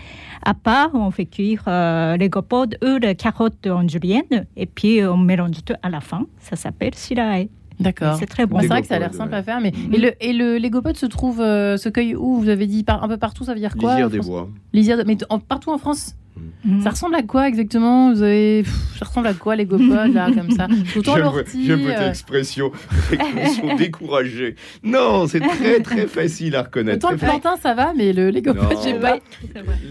À part, on fait cuire euh, les gopodes ou les carottes en julienne et puis on mélange tout à la fin. Ça s'appelle shirae. D'accord. C'est très bon. C'est vrai que ça a l'air simple ouais. à faire, mais Mhm. et le et le Legopod se trouve euh, se cueille où? Vous avez dit par, un peu partout, ça veut dire quoi Lisière des France? bois. Lisière, de- mais en- partout en France? Mhm. Ça ressemble à quoi exactement? Vous avez, pff, ça ressemble à quoi les gopods là *laughs* comme ça? J'aime l'ortie. j'aime votre euh, expression. *laughs* Ils sont découragés. Non, c'est très très facile à reconnaître. Autant le plantain ça va, mais le les gopods Non. j'ai pas.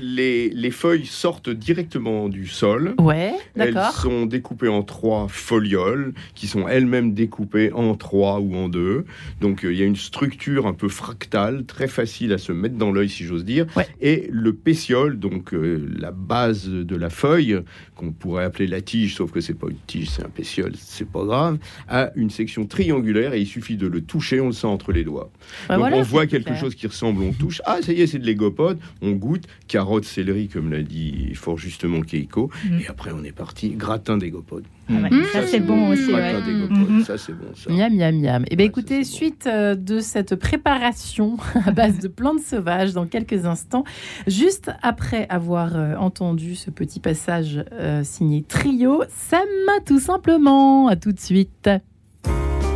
Les, les feuilles sortent directement du sol. Ouais, Elles d'accord. sont découpées en trois folioles qui sont elles-mêmes découpées en trois ou en deux. Donc euh, il y a une structure un peu fractale, très facile à se mettre dans l'œil si j'ose dire. Ouais. Et le pétiole, donc euh, la base de la feuille, qu'on pourrait appeler la tige, sauf que c'est pas une tige, c'est un pétiole, c'est pas grave, a une section triangulaire et il suffit de le toucher, on le sent entre les doigts. Bah Donc voilà, on voit quelque clair. chose qui ressemble, on touche. Ah, ça y est, c'est de l'égopode. On goûte. Carotte, céleri, comme l'a dit fort justement Keiko. Mm. Et après, on est parti. Gratin d'égopode. Ah ouais, Mhm. Ça, c'est bon aussi. Ouais. d'égopode. Mhm. Ça, c'est bon, ça. Miam, miam, miam. Eh bien, Ouais, écoutez, ça, c'est bon. suite euh, de cette préparation *laughs* à base de plantes sauvages dans quelques instants, juste après avoir euh, entendu ce petit passage euh, signé Trio, Sam, tout simplement. À tout de suite.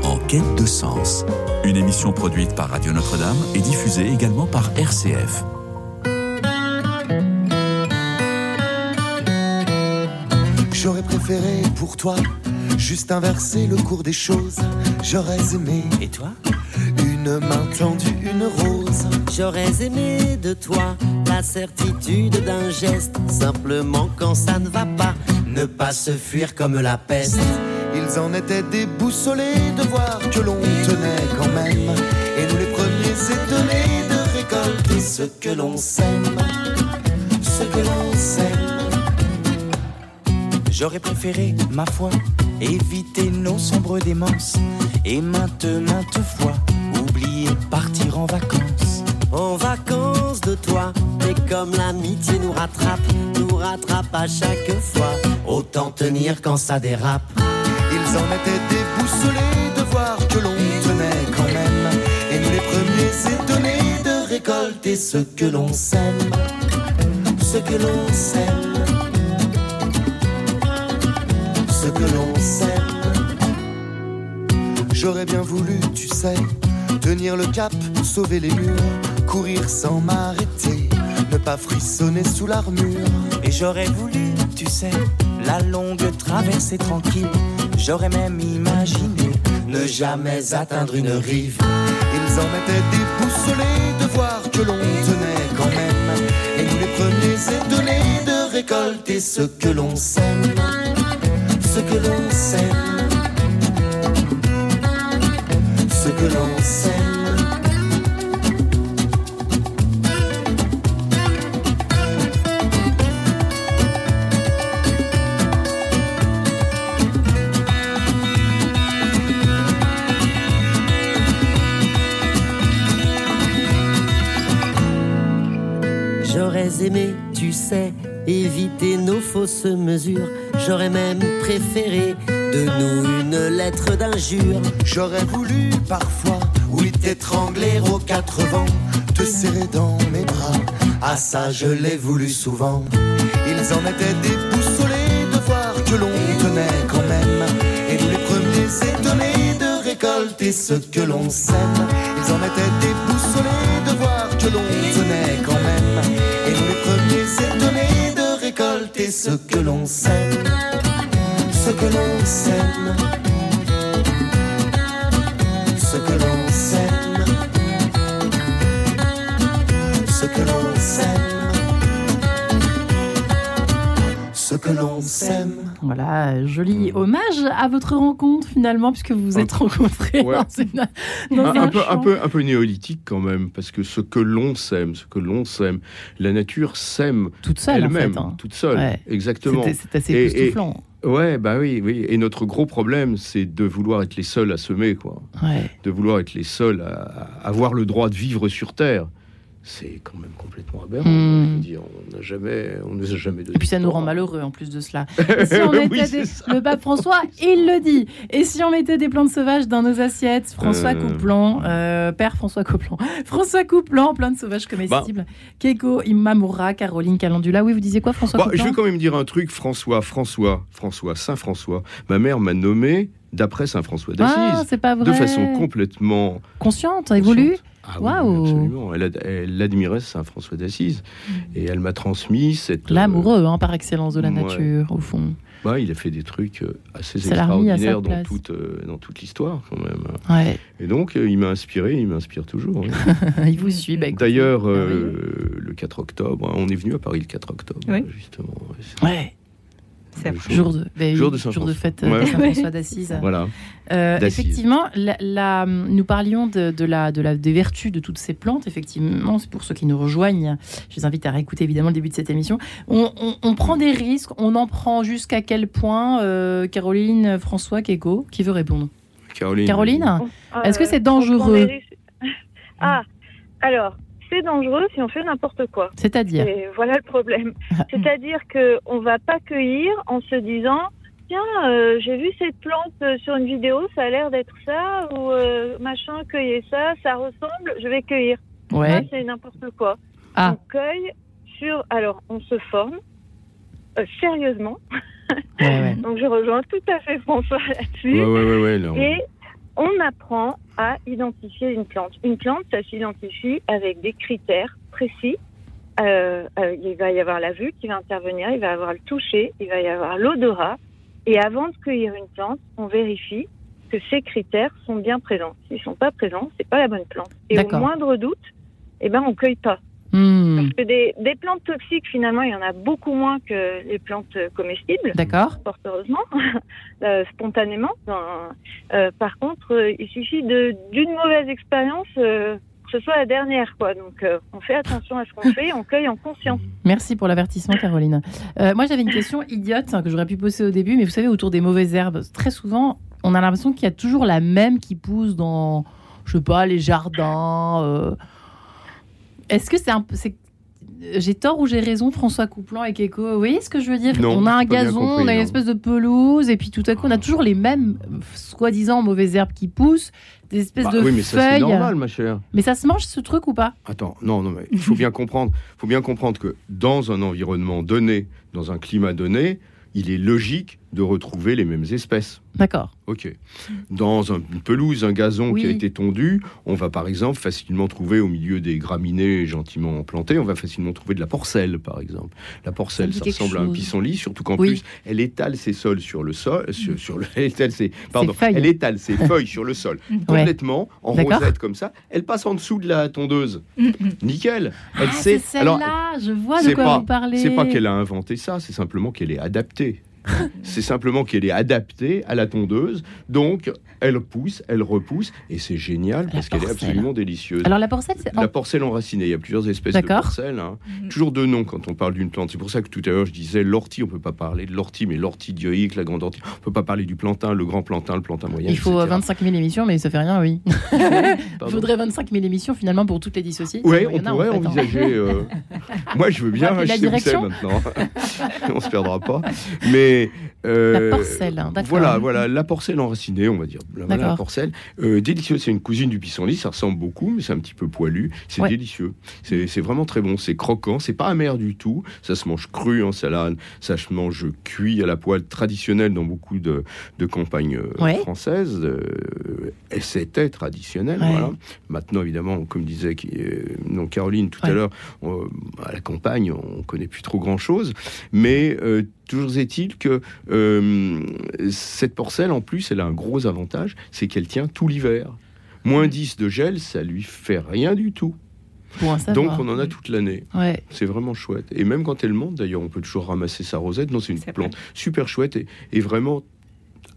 En quête de sens. Une émission produite par Radio Notre-Dame et diffusée également par RCF. J'aurais préféré pour toi juste inverser le cours des choses. J'aurais aimé. Et toi? Une main tendue, une rose. J'aurais aimé de toi la certitude d'un geste. Simplement quand ça ne va pas, ne pas se fuir comme la peste. Ils en étaient déboussolés de voir que l'on tenait quand même. Et nous les premiers étonnés de récolter ce que l'on sème. Ce que l'on sème. J'aurais préféré, ma foi, éviter nos sombres démences et maintes, maintes fois oublier partir en vacances. En vacances de toi, mais comme l'amitié nous rattrape, nous rattrape à chaque fois. Autant tenir quand ça dérape. Ils en étaient déboussolés de voir que l'on tenait quand même. Et nous les premiers étonnés de récolter ce que l'on sème. Ce que l'on sème. Ce que l'on sème. J'aurais bien voulu, tu sais, tenir le cap, sauver les murs, courir sans m'arrêter, ne pas frissonner sous l'armure. Et j'aurais voulu, tu sais, la longue traversée tranquille. J'aurais même imaginé ne jamais atteindre une rive. Ils en étaient déboussolés de voir que l'on tenait quand même. Et nous les premiers étonnés de récolter ce que l'on sème. Ce que l'on sème. Ce que l'on sème. J'aurais aimé, tu sais, éviter mesures. J'aurais même préféré de nous une lettre d'injure. J'aurais voulu parfois, oui, t'étrangler aux quatre vents, te serrer dans mes bras. Ah ça, je l'ai voulu souvent. Ils en étaient déboussolés de voir que l'on tenait quand même. Et nous les premiers étonnés de récolter ce que l'on sème. Ils en étaient déboussolés de voir que l'on tenait quand même. Et nous les premiers étonnés ce que l'on sème. Ce que l'on sème. Ce que l'on sème. Ce que l'on sème. Ce que l'on sème. Voilà, joli hommage à votre rencontre finalement, puisque vous vous êtes rencontrés Ouais. dans, une- dans un, un, un peu, un, champ. peu, un peu néolithique quand même, parce que ce que l'on sème, ce que l'on sème, la nature sème toute seule en elle-même, fait. hein. toute seule, Ouais. exactement. C'est assez époustouflant. Ouais, bah oui, oui. Et notre gros problème, c'est de vouloir être les seuls à semer, quoi. Ouais. De vouloir être les seuls à, à avoir le droit de vivre sur Terre. C'est quand même complètement aberrant. Hmm. Je veux dire, on n'a jamais, on nous a jamais donné. Et puis ça nous rend malheureux en plus de cela. *laughs* Si on Oui, mettait c'est des- ça. Le pape François, il le dit. Et si on mettait des plantes sauvages dans nos assiettes? François Euh. Couplan, euh, père François Couplan, *laughs* François Couplan, plantes sauvages comestibles. Keiko Imamura, Caroline Calendula. Oui, vous disiez quoi, François Couplan? je vais quand même dire un truc, François, François, François, Saint François. Ma mère m'a nommé d'après Saint François Ah, d'Assise, c'est pas vrai. de façon complètement consciente, évolue. Ah oui, absolument. Elle, elle admirait Saint François d'Assise et elle m'a transmis cette. euh, L'amoureux, hein, par excellence de la ouais. nature, au fond. bah, il a fait des trucs euh, assez Ça extraordinaires dans toute, euh, dans toute l'histoire quand même. Ouais, Et donc, il m'a inspiré, il m'inspire toujours. oui. *laughs* il vous suit. bah, D'ailleurs, euh, merveilleux. le 4 octobre, hein, on est venu à Paris le 4 octobre, justement. ouais, c'est jour de, bah, Jour de jour Saint-François. de fête Ouais. de Saint-François d'Assise. *laughs* Voilà. Euh, effectivement, la, la- nous parlions de, de la, de la, des vertus de toutes ces plantes. Effectivement, c'est pour ceux qui nous rejoignent. Je les invite à réécouter évidemment le début de cette émission. On, on- on prend des risques. On en prend jusqu'à quel point euh, Caroline, François, Keiko, qui veut répondre? Caroline. Caroline, est-ce que Euh, c'est dangereux? Ah, alors, c'est dangereux si on fait n'importe quoi. C'est-à-dire Et voilà le problème. *laughs* C'est-à-dire que on va pas cueillir en se disant tiens, euh, j'ai vu cette plante euh, sur une vidéo, ça a l'air d'être ça ou euh, machin, cueillez ça, ça ressemble, je vais cueillir. Ça, Ouais. c'est n'importe quoi. Ah. On cueille sur alors on se forme euh, sérieusement. Ouais, ouais. *laughs* Donc je rejoins tout à fait François là-dessus Ouais, ouais, ouais, ouais, là, on- et on apprend à identifier une plante. Une plante, ça s'identifie avec des critères précis. Euh, euh, il va y avoir la vue qui va intervenir, il va y avoir le toucher, il va y avoir l'odorat. Et avant de cueillir une plante, on vérifie que ces critères sont bien présents. S'ils ne sont pas présents, c'est pas la bonne plante. Et au moindre doute, eh ben, on cueille pas. Hmm, Parce que des, des plantes toxiques, finalement, il y en a beaucoup moins que les plantes comestibles D'accord. fort heureusement, *laughs* euh, spontanément. Dans- euh, par contre, euh, il suffit d'une mauvaise expérience, que ce soit la dernière, quoi. Donc, on fait attention à ce qu'on fait, on cueille en conscience. Merci pour l'avertissement, Caroline. Moi, j'avais une question idiote hein, que j'aurais pu poser au début, mais vous savez, autour des mauvaises herbes, très souvent, on a l'impression qu'il y a toujours la même qui pousse dans, je sais pas, les jardins. Est-ce que c'est un peu. c'est- J'ai tort ou j'ai raison, François Couplan et Keiko? Vous voyez ce que je veux dire? Non, On a un gazon, compris, on a une non. espèce de pelouse, et puis tout à coup, on a toujours les mêmes, soi-disant, mauvaises herbes qui poussent, des espèces Bah de oui, mais ça c'est feuilles. normal, ma chère. mais ça se mange ce truc ou pas? Attends, non, non, mais il faut bien comprendre. faut bien comprendre que dans un environnement donné, dans un climat donné, il est logique de retrouver les mêmes espèces. D'accord. Ok. Dans un- une pelouse, un gazon qui a été tondu, on va par exemple facilement trouver au milieu des graminées gentiment plantées, on va facilement trouver de la porcelle, par exemple. La porcelle, Ça ressemble à un pissenlit, surtout qu'en Oui. plus, elle étale ses sols sur le sol, sur, sur le, *laughs* elle étale ses, pardon, feuilles. elle étale ses feuilles sur le sol *laughs* complètement en rosette comme ça. Elle passe en dessous de la tondeuse. *laughs* Nickel. Elle Ah, sait. c'est Alors, celle-là, je vois de quoi pas- vous parlez. c'est pas qu'elle a inventé ça, c'est simplement qu'elle est adaptée. *laughs* c'est simplement qu'elle est adaptée à la tondeuse, donc elle pousse, elle repousse, et c'est génial La parce qu'elle est absolument délicieuse. Alors la porcelle, c'est La porcelle enracinée, il y a plusieurs espèces de D'accord. porcelle. hein. Toujours deux noms quand on parle d'une plante. C'est pour ça que tout à l'heure je disais l'ortie, on peut pas parler de l'ortie, mais l'ortie dioïque, la grande ortie, on peut pas parler du plantain, le grand plantain, le plantain moyen. Il faut etc. 25 000 émissions, mais ça fait rien, oui. Il faudrait 25 000 émissions finalement pour toutes les dissocier. Y on en pourrait fait, hein. envisager. euh, *laughs* Moi, je veux bien On va appeler la acheter où c'est direction maintenant. *laughs* on se perdra pas. Mais euh, La porcelle, hein. Voilà, voilà, la porcelle enracinée, on va dire. Voilà, la porcelle, euh, délicieuse. C'est une cousine du pissenlit. Ça ressemble beaucoup, mais c'est un petit peu poilu. C'est Ouais. délicieux. C'est vraiment très bon. C'est croquant. C'est pas amer du tout. Ça se mange cru en salade. Ça se mange cuit à la poêle traditionnelle dans beaucoup de, de campagnes euh, Ouais. françaises. euh, et c'était traditionnel. Ouais. Voilà. Maintenant, évidemment, comme disait euh, non, Caroline tout à l'heure, à la campagne, on connaît plus trop grand-chose. Mais euh, toujours est-il que euh, cette porcelle, en plus, elle a un gros avantage, c'est qu'elle tient tout l'hiver. Moins 10 de gel, ça lui fait rien du tout. Pour un savoir. Donc on en a toute l'année. Ouais. C'est vraiment chouette. Et même quand elle monte, d'ailleurs, on peut toujours ramasser sa rosette. Non, c'est une C'est plante super chouette et, et vraiment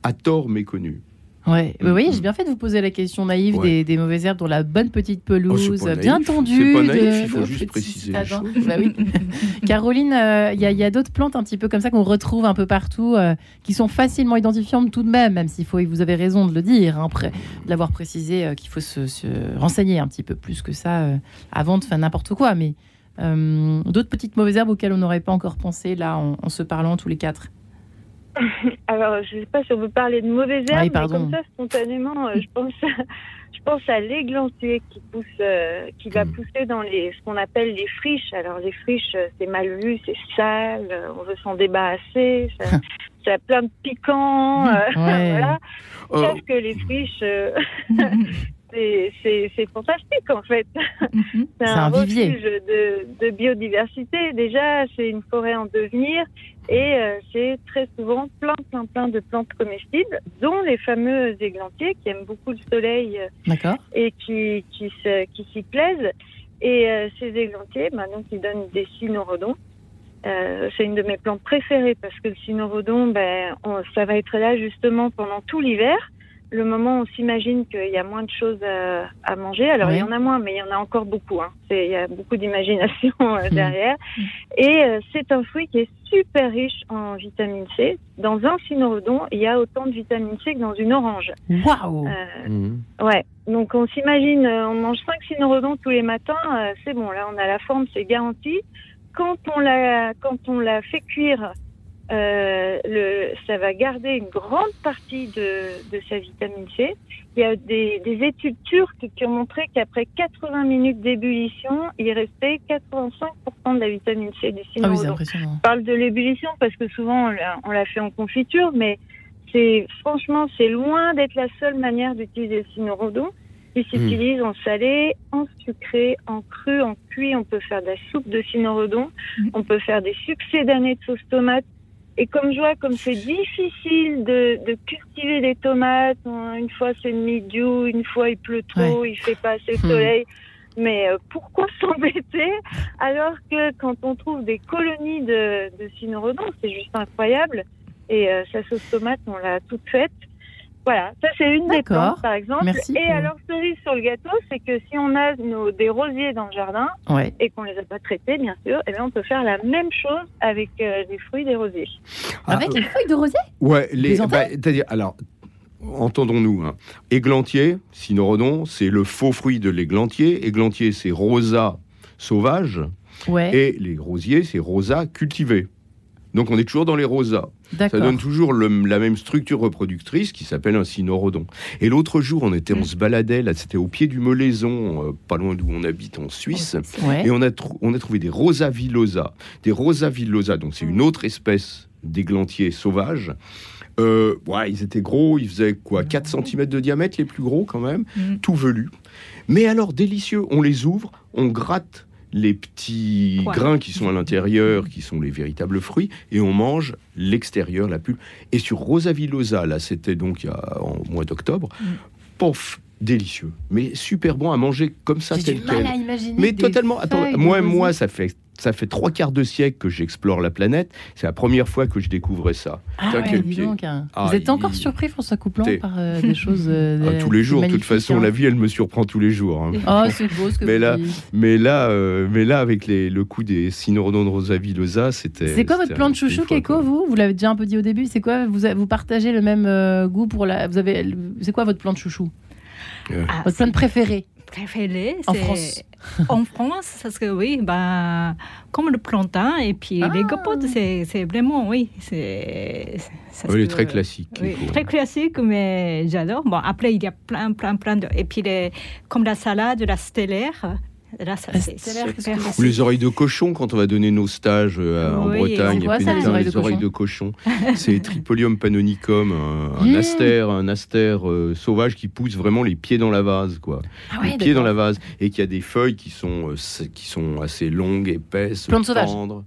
à tort méconnue. Ouais. Mm, Vous voyez, mm. j'ai bien fait de vous poser la question naïve Ouais. des, des mauvaises herbes dans la bonne petite pelouse, Oh, pas bien tendue. C'est pas naïf, de- il faut de juste préciser. Bah oui. *laughs* Caroline, euh, il y a, il y a d'autres plantes un petit peu comme ça qu'on retrouve un peu partout, euh, qui sont facilement identifiables tout de même, même s'il faut, vous avez raison de le dire, hein, de l'avoir précisé, euh, qu'il faut se, se renseigner un petit peu plus que ça euh, avant de faire n'importe quoi. Mais euh, d'autres petites mauvaises herbes auxquelles on n'aurait pas encore pensé là en, en se parlant tous les quatre? *laughs* Alors, je sais pas si on veut parler de mauvaises herbes, Oui, mais comme ça, spontanément, euh, je pense, je pense à l'églantier qui pousse, euh, qui va Mm. pousser dans les, ce qu'on appelle les friches. Alors, les friches, euh, c'est mal vu, c'est sale, euh, on veut s'en débarrasser, ça, *laughs* ça a plein de piquants, euh, Ouais. *laughs* voilà. Oh, Sauf que les friches, euh, c'est- fantastique en fait. Mhm. C'est C'est un, un vivier. refuge de, de biodiversité. Déjà, c'est une forêt en devenir et euh, c'est très souvent plein, plein, plein de plantes comestibles, dont les fameux églantiers qui aiment beaucoup le soleil euh, et qui, qui, se- qui s'y plaisent. Et euh, ces églantiers, bah, donc, ils donnent des cynorhodons. Euh, c'est une de mes plantes préférées parce que le cynorhodon, ben, on- ça va être là justement pendant tout l'hiver. Le moment où on s'imagine qu'il y a moins de choses à, à manger. Alors, il y en a moins, mais il y en a encore beaucoup. Hein. C'est- Il y a beaucoup d'imagination euh, Hmm. derrière. Et euh, c'est un fruit qui est super riche en vitamine C. Dans un cynorhodon, il y a autant de vitamine C que dans une orange. Waouh Euh, mhm. Ouais, donc on s'imagine, euh, on mange 5 cynorhodons tous les matins, euh, c'est bon, là on a la forme, c'est garanti. Quand on la, quand on la fait cuire, euh, le, ça va garder une grande partie de, de sa vitamine C. Il y a des, des études turques qui ont montré qu'après 80 minutes d'ébullition, il restait 85% de la vitamine C du Ah oui, cynorhodon. impressionnant. On parle de l'ébullition parce que souvent on l'a- on la fait en confiture, mais c'est franchement, c'est loin d'être la seule manière d'utiliser le cynorhodon. Il s'utilise en salé, en sucré, en cru, en cuit. On peut faire de la soupe de cynorhodon. Mhm. On peut faire des succès d'années de sauce tomate. Et comme je vois, comme c'est difficile de, de cultiver des tomates, hein, une fois c'est milieu, une fois il pleut trop, il fait pas assez de Hmm. soleil. Mais euh, pourquoi *laughs* s'embêter alors que quand on trouve des colonies de, de c'est juste incroyable. Et euh, sa sauce tomate, on l'a toute faite. Voilà, ça c'est une des plantes par exemple. Merci Et alors cerise sur le gâteau, c'est que si on a nos, des rosiers dans le jardin Ouais. et qu'on les a pas traités, bien sûr, eh bien on peut faire la même chose avec euh, les fruits des rosiers. Ah, Avec les feuilles de rosier Ouais, les, bah, c'est-à-dire, alors, entendons-nous, hein. églantier, cynorhodon, c'est le faux fruit de l'églantier. Églantier, c'est rosa sauvage, Ouais. et les rosiers, c'est rosa cultivé. Donc on est toujours dans les rosas. Ça donne toujours le- la même structure reproductrice qui s'appelle un cynorhodon. Et l'autre jour, on était, on se baladait, là, c'était au pied du Molaison, euh, pas loin d'où on habite en Suisse. Ouais. Et on a, trou- on a trouvé des Rosa villosa. Des Rosa villosa, donc c'est une autre espèce d'églantier sauvage. Euh, ouais, ils étaient gros, ils faisaient quoi 4 cm de diamètre, les plus gros quand même, tout velus. Mais alors délicieux, on les ouvre, on gratte les petits Quoi grains qui sont à l'intérieur, qui sont les véritables fruits, et on mange l'extérieur, la pulpe. Et sur Rosa villosa, là c'était donc il y a, en mois d'octobre, Mhm. pof, délicieux, mais super bon à manger comme ça tel du mal quel. à imaginer. Mais totalement. Attends, moi, moi, ça fait ça fait trois quarts de siècle que j'explore la planète. C'est la première fois que je découvrais ça. Ah Tiens, ouais, quel dis pied. donc, hein. Ah, Vous êtes encore surpris, François Couplan, T'es- par euh, des choses. euh, *laughs* Ah, tous les jours, de toute façon, hein. la vie, elle me surprend tous les jours. hein. Oh, c'est beau ce que Mais vous là, dites. Mais là, euh, mais là, avec les, le coup des Cynorhodon de Rosa Villosa, c'était. C'est quoi votre plan de chouchou, Keiko, quoi. vous? Vous l'avez déjà un peu dit au début. C'est quoi? Vous, vous partagez le même goût pour la. Vous avez. C'est quoi votre plan de chouchou? Ah, Votre plan de préféré préféré, En France. En France, parce que oui, ben, comme le plantain et puis Ah. les gapotes, c'est c'est vraiment, oui, c'est. Ouais, il est très classique. Oui, très classique, mais j'adore. Bon, après, il y a plein, plein, plein de. Et puis, les, comme la salade, la stellaire. Là, ça, c'est Ou les oreilles de cochon quand on va donner nos stages euh, en Bretagne. les oreilles de cochon C'est *laughs* Tripolium pannonicum, un, un Mmh. astère, un astère euh, sauvage qui pousse vraiment les pieds dans la vase, quoi. Ah les pieds dans la vase et qui a des feuilles qui sont euh, qui sont assez longues, épaisses, Plante tendres.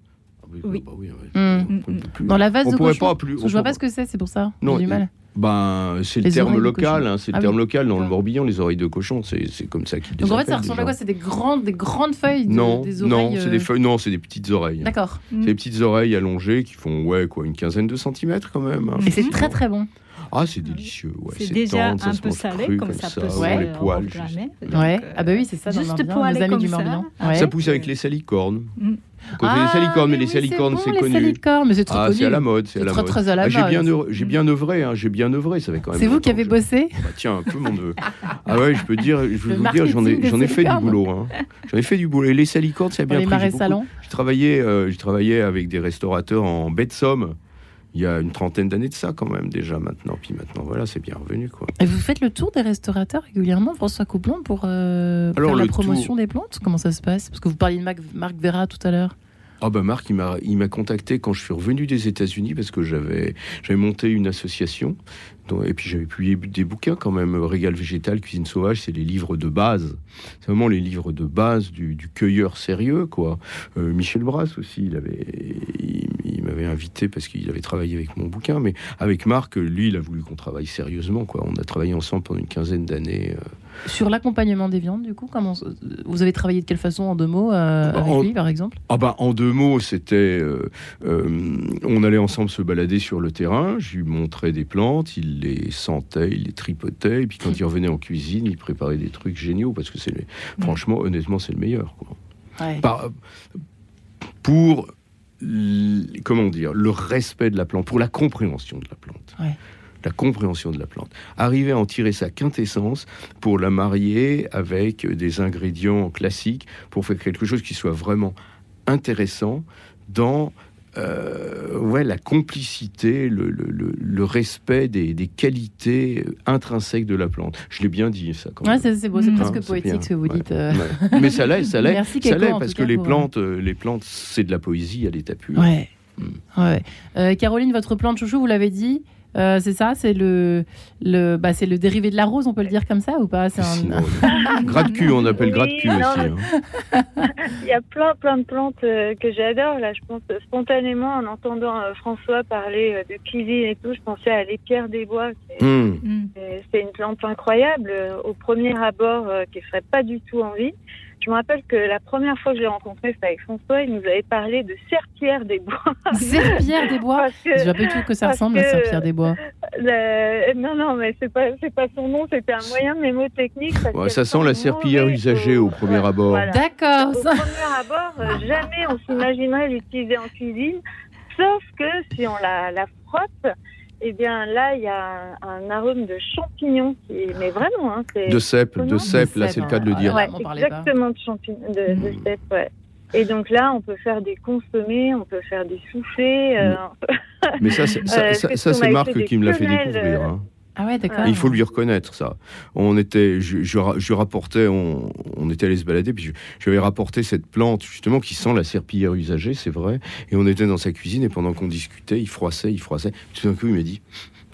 Oui, Oui. bah oui, ouais. On peut plus- Dans la vase on de pourrait cochon pas plus. On Je vois pas ce que c'est, c'est pour ça. Non, J'ai du mal. Ben, c'est le terme local, hein, c'est le Ah terme oui. local dans le. Morbihan, les oreilles de cochon, c'est c'est comme ça qu'ils Donc en fait, ça ressemble à quoi? C'est des grandes, des grandes feuilles de- Non, des non, c'est euh, des feuilles, non, c'est des petites oreilles. D'accord. C'est des petites oreilles allongées qui font ouais quoi une quinzaine de centimètres quand même. hein. Et c'est très très bon. Ah c'est délicieux. Ouais, C'est déjà tendre, ça un peu salé, cru comme ça peut se ou Ouais. les poils. juste. reblâmer. Donc, Ouais. Ah bah oui, c'est ça. dans juste Morbihan, pour aller amis comme du ça. Morbihan. Ah, Ouais. Ça pousse avec les salicornes. Mm. Quand on fait des salicornes, mais Ah, les oui, salicornes c'est bon, connu. Les salicornes, mais c'est très Ah connu. c'est à la mode, c'est à la très mode. très à la Ah, j'ai mode. bien œuvré, j'ai bien œuvré, hein, j'ai bien œuvré, ça fait quand même. C'est vous qui avez bossé Bah, tiens, un peu mon neveu. *laughs* Ah ouais, je peux dire, je Le vous dire, j'en ai, j'en ai fait du boulot. hein. J'en ai fait du boulot. Et les salicornes, c'est Pour bien les pris. marais J'ai beaucoup- salons. Je travaillais, euh, je travaillais avec des restaurateurs en baie de Somme. Il y a une trentaine d'années de ça quand même déjà maintenant. Puis maintenant, voilà, c'est bien revenu quoi. Et vous faites le tour des restaurateurs régulièrement, François Couplon, pour euh, Alors, faire la promotion tour- des plantes? Comment ça se passe? Parce que vous parliez de Marc, Marc Vera tout à l'heure. Ah bah Marc, il m'a, contacté quand je suis revenu des États-Unis parce que j'avais, monté une association dont- et puis j'avais publié des bouquins quand même. Régal végétal, cuisine sauvage, c'est les livres de base. C'est vraiment les livres de base du, du cueilleur sérieux quoi. Euh, Michel Brasse aussi, il avait, il m'avait invité parce qu'il avait travaillé avec mon bouquin, mais avec Marc, lui, il a voulu qu'on travaille sérieusement quoi. On a travaillé ensemble pendant une quinzaine d'années. euh, Sur l'accompagnement des viandes, du coup, comment vous avez travaillé de quelle façon en deux mots euh, avec En- lui, par exemple? Ah bah en deux mots, c'était euh, euh, on allait ensemble se balader sur le terrain. Je lui montrais des plantes, il les sentait, il les tripotait, et puis quand il revenait en cuisine, il préparait des trucs géniaux parce que c'est franchement, honnêtement, c'est le meilleur. quoi. Ouais. Par- pour comment dire le respect de la plante, pour la compréhension de la plante. Ouais. La compréhension de la plante. Arriver à en tirer sa quintessence pour la marier avec des ingrédients classiques pour faire quelque chose qui soit vraiment intéressant dans euh, ouais, la complicité, le, le- le- le respect des, des qualités intrinsèques de la plante. Je l'ai bien dit, ça. Quand Ouais, c'est c'est beau, c'est Mmh. presque Hein, c'est poétique ce que vous Ouais. dites. euh. Ouais. Mais ça l'est, ça *laughs* l'est. Merci Ça l'est parce que cas, les plantes, euh, les plantes, c'est de la poésie à l'état pur. Ouais. Mm. ouais. Euh, Caroline, votre plan de chouchou, vous l'avez dit, Euh, c'est ça, c'est le, le, bah, c'est le dérivé de la rose, on peut le dire comme ça ou pas? C'est un- *laughs* euh, Gratte-cul, on appelle Oui, gratte-cul non, aussi. hein. *laughs* Il y a plein, plein de plantes euh, que j'adore. Là, je pense spontanément, en entendant François parler de cuisine et tout, je pensais à l'épierre des bois. qui est- Hum. Mm. C'est une plante incroyable. Au premier abord, qui ferait pas du tout envie. Je me rappelle que la première fois que je l'ai rencontré, c'était avec François. Il nous avait parlé de serpillère des bois. *laughs* Serpillère des bois. Je vois pas du tout que ça ressemble à que- Saint-Pierre des Bois. le- non, non, mais c'est pas, c'est pas son nom. C'était un moyen mémotechnique. parce Ouais, ça sent la serpillière usagée au premier ouais, abord. voilà. D'accord. Au ça- premier abord, euh, jamais on s'imaginerait l'utiliser en cuisine, sauf que si on la, la frotte, eh bien là, il y a un, un arôme de champignons, qui, mais vraiment, hein, c'est De cèpe, de cèpe, là c'est le cas de le dire. Ouais. exactement de champignons, de, de Mm. cèpe, ouais. Et donc là, on peut faire des consommés, on peut faire des soufflés. euh, Mais ça, c'est- ça, *laughs* Euh, Marc qui me l'a fait découvrir. euh, hein. Ah ouais, d'accord. Il faut lui reconnaître ça. On était, je, je, ra- je rapportais, on, était allé se balader, puis j'avais rapporté cette plante justement qui sent la serpillière usagée, c'est vrai. Et on était dans sa cuisine et pendant qu'on discutait, il froissait, il froissait. Tout d'un coup, il m'a dit.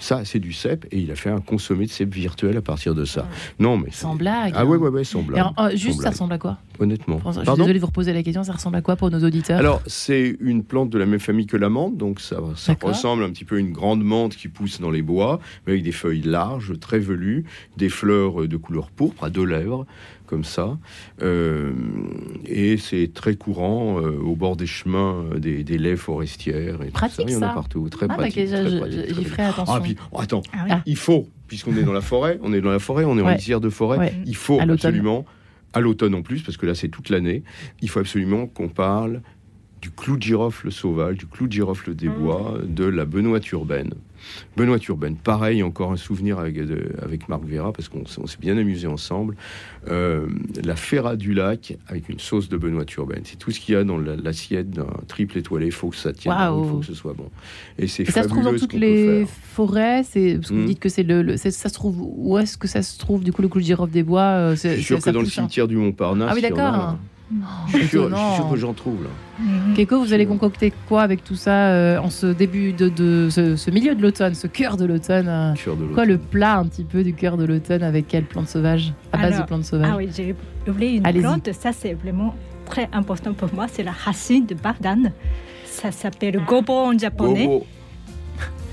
Ça, c'est du cèpe, et il a fait un consommé de cèpe virtuel à partir de ça. Non, mais. Sans blague. Ah ouais, ouais, ouais, sans blague. oh, juste, Sans ça ressemble à quoi Honnêtement. Je suis Pardon désolée de vous reposer la question, ça ressemble à quoi pour nos auditeurs Alors, c'est une plante de la même famille que la menthe, donc ça, ça ressemble un petit peu à une grande menthe qui pousse dans les bois, mais avec des feuilles larges, très velues, des fleurs euh, de couleur pourpre à deux lèvres, comme ça. Euh, et c'est très courant euh, au bord des chemins, euh, des, des laies forestières. Et tout Pratique, ça. Il y en a partout. Très Ah, bah, pratique. j'y ferai attention. Ah, puis, oh, attends, Ah oui. Il faut, puisqu'on est dans la forêt, on est dans la forêt, on est en Ouais. lisière de forêt, Ouais. il faut À absolument, à l'automne en plus, parce que là c'est toute l'année, il faut absolument qu'on parle du clou de girofle sauvage, du clou de girofle des Mhm. bois, de la benoîte urbaine. Benoît urbaine, pareil, encore un souvenir avec, de- avec Marc Vera, parce qu'on s'est bien amusé ensemble. Euh, la ferra du lac avec une sauce de benoît urbaine. C'est tout ce qu'il y a dans la- l'assiette d'un triple étoilé. Il faut que ça tienne, il faut que ce soit bon. Et c'est ça se trouve dans toutes les forêts, parce que vous Hmm. dites que c'est le, ça se trouve où est-ce que ça se trouve du coup le clou de girofle des bois euh, Je suis sûr que dans le cimetière du Montparnasse, Ah oui, d'accord. Je suis sûr, je suis sûr Étonnant. que j'en trouve là. Mhm. Keiko, vous allez concocter quoi avec tout ça euh, en ce début de, de- ce, ce milieu de l'automne, ce cœur de l'automne euh, Cœur de Quoi le plat un petit peu du cœur de l'automne avec quelle plante sauvage À base Alors, de plantes sauvages Ah oui, j'ai oublié une plante, ça c'est vraiment très important pour moi, c'est la racine de bardane. Ça s'appelle gobo en japonais. Gobo.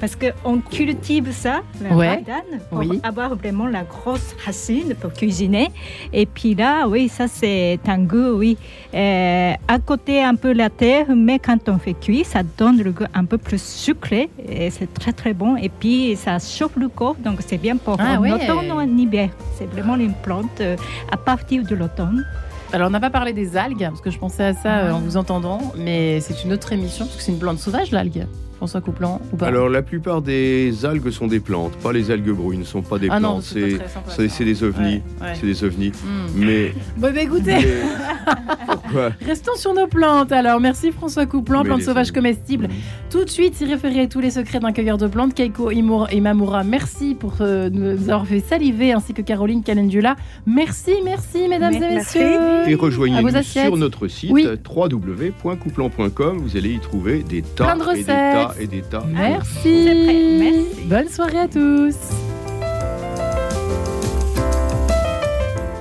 Parce qu'on cultive ça, la Ouais. pour Oui. avoir vraiment la grosse racine pour cuisiner. Et puis là, oui, ça c'est un goût, oui. Euh, à côté un peu la terre, mais quand on fait cuire, ça donne le goût un peu plus sucré. Et c'est très très bon. Et puis ça chauffe le corps, donc c'est bien pour Ah ouais. automne ou en hiver. C'est vraiment une plante euh, à partir de l'automne. Alors on n'a pas parlé des algues parce que je pensais à ça euh, en vous entendant, mais c'est une autre émission parce que c'est une plante sauvage l'algue. François Couplan ou pas Alors la plupart des algues sont des plantes, pas les algues brunes, ne sont pas des Ah plantes, c'est des ovnis, Ouais, ouais. c'est des ovnis. Hmm. Mais, *laughs* Bon, bah, écoutez, mais- *laughs* pourquoi restons sur nos plantes. Alors merci François Couplan, Mais plantes sauvages comestibles. Tout de suite, y référer tous les secrets d'un cueilleur de plantes. Keiko Imura- Imamura, merci pour euh, nous avoir fait saliver, ainsi que Caroline Calendula. Merci, merci, mesdames et Merci. messieurs. Et rejoignez-nous sur notre site Oui. www.couplan.com. Vous allez y trouver des tas Plein de et des tas recettes. et des tas. Merci. C'est prêt. Merci. Bonne soirée à tous.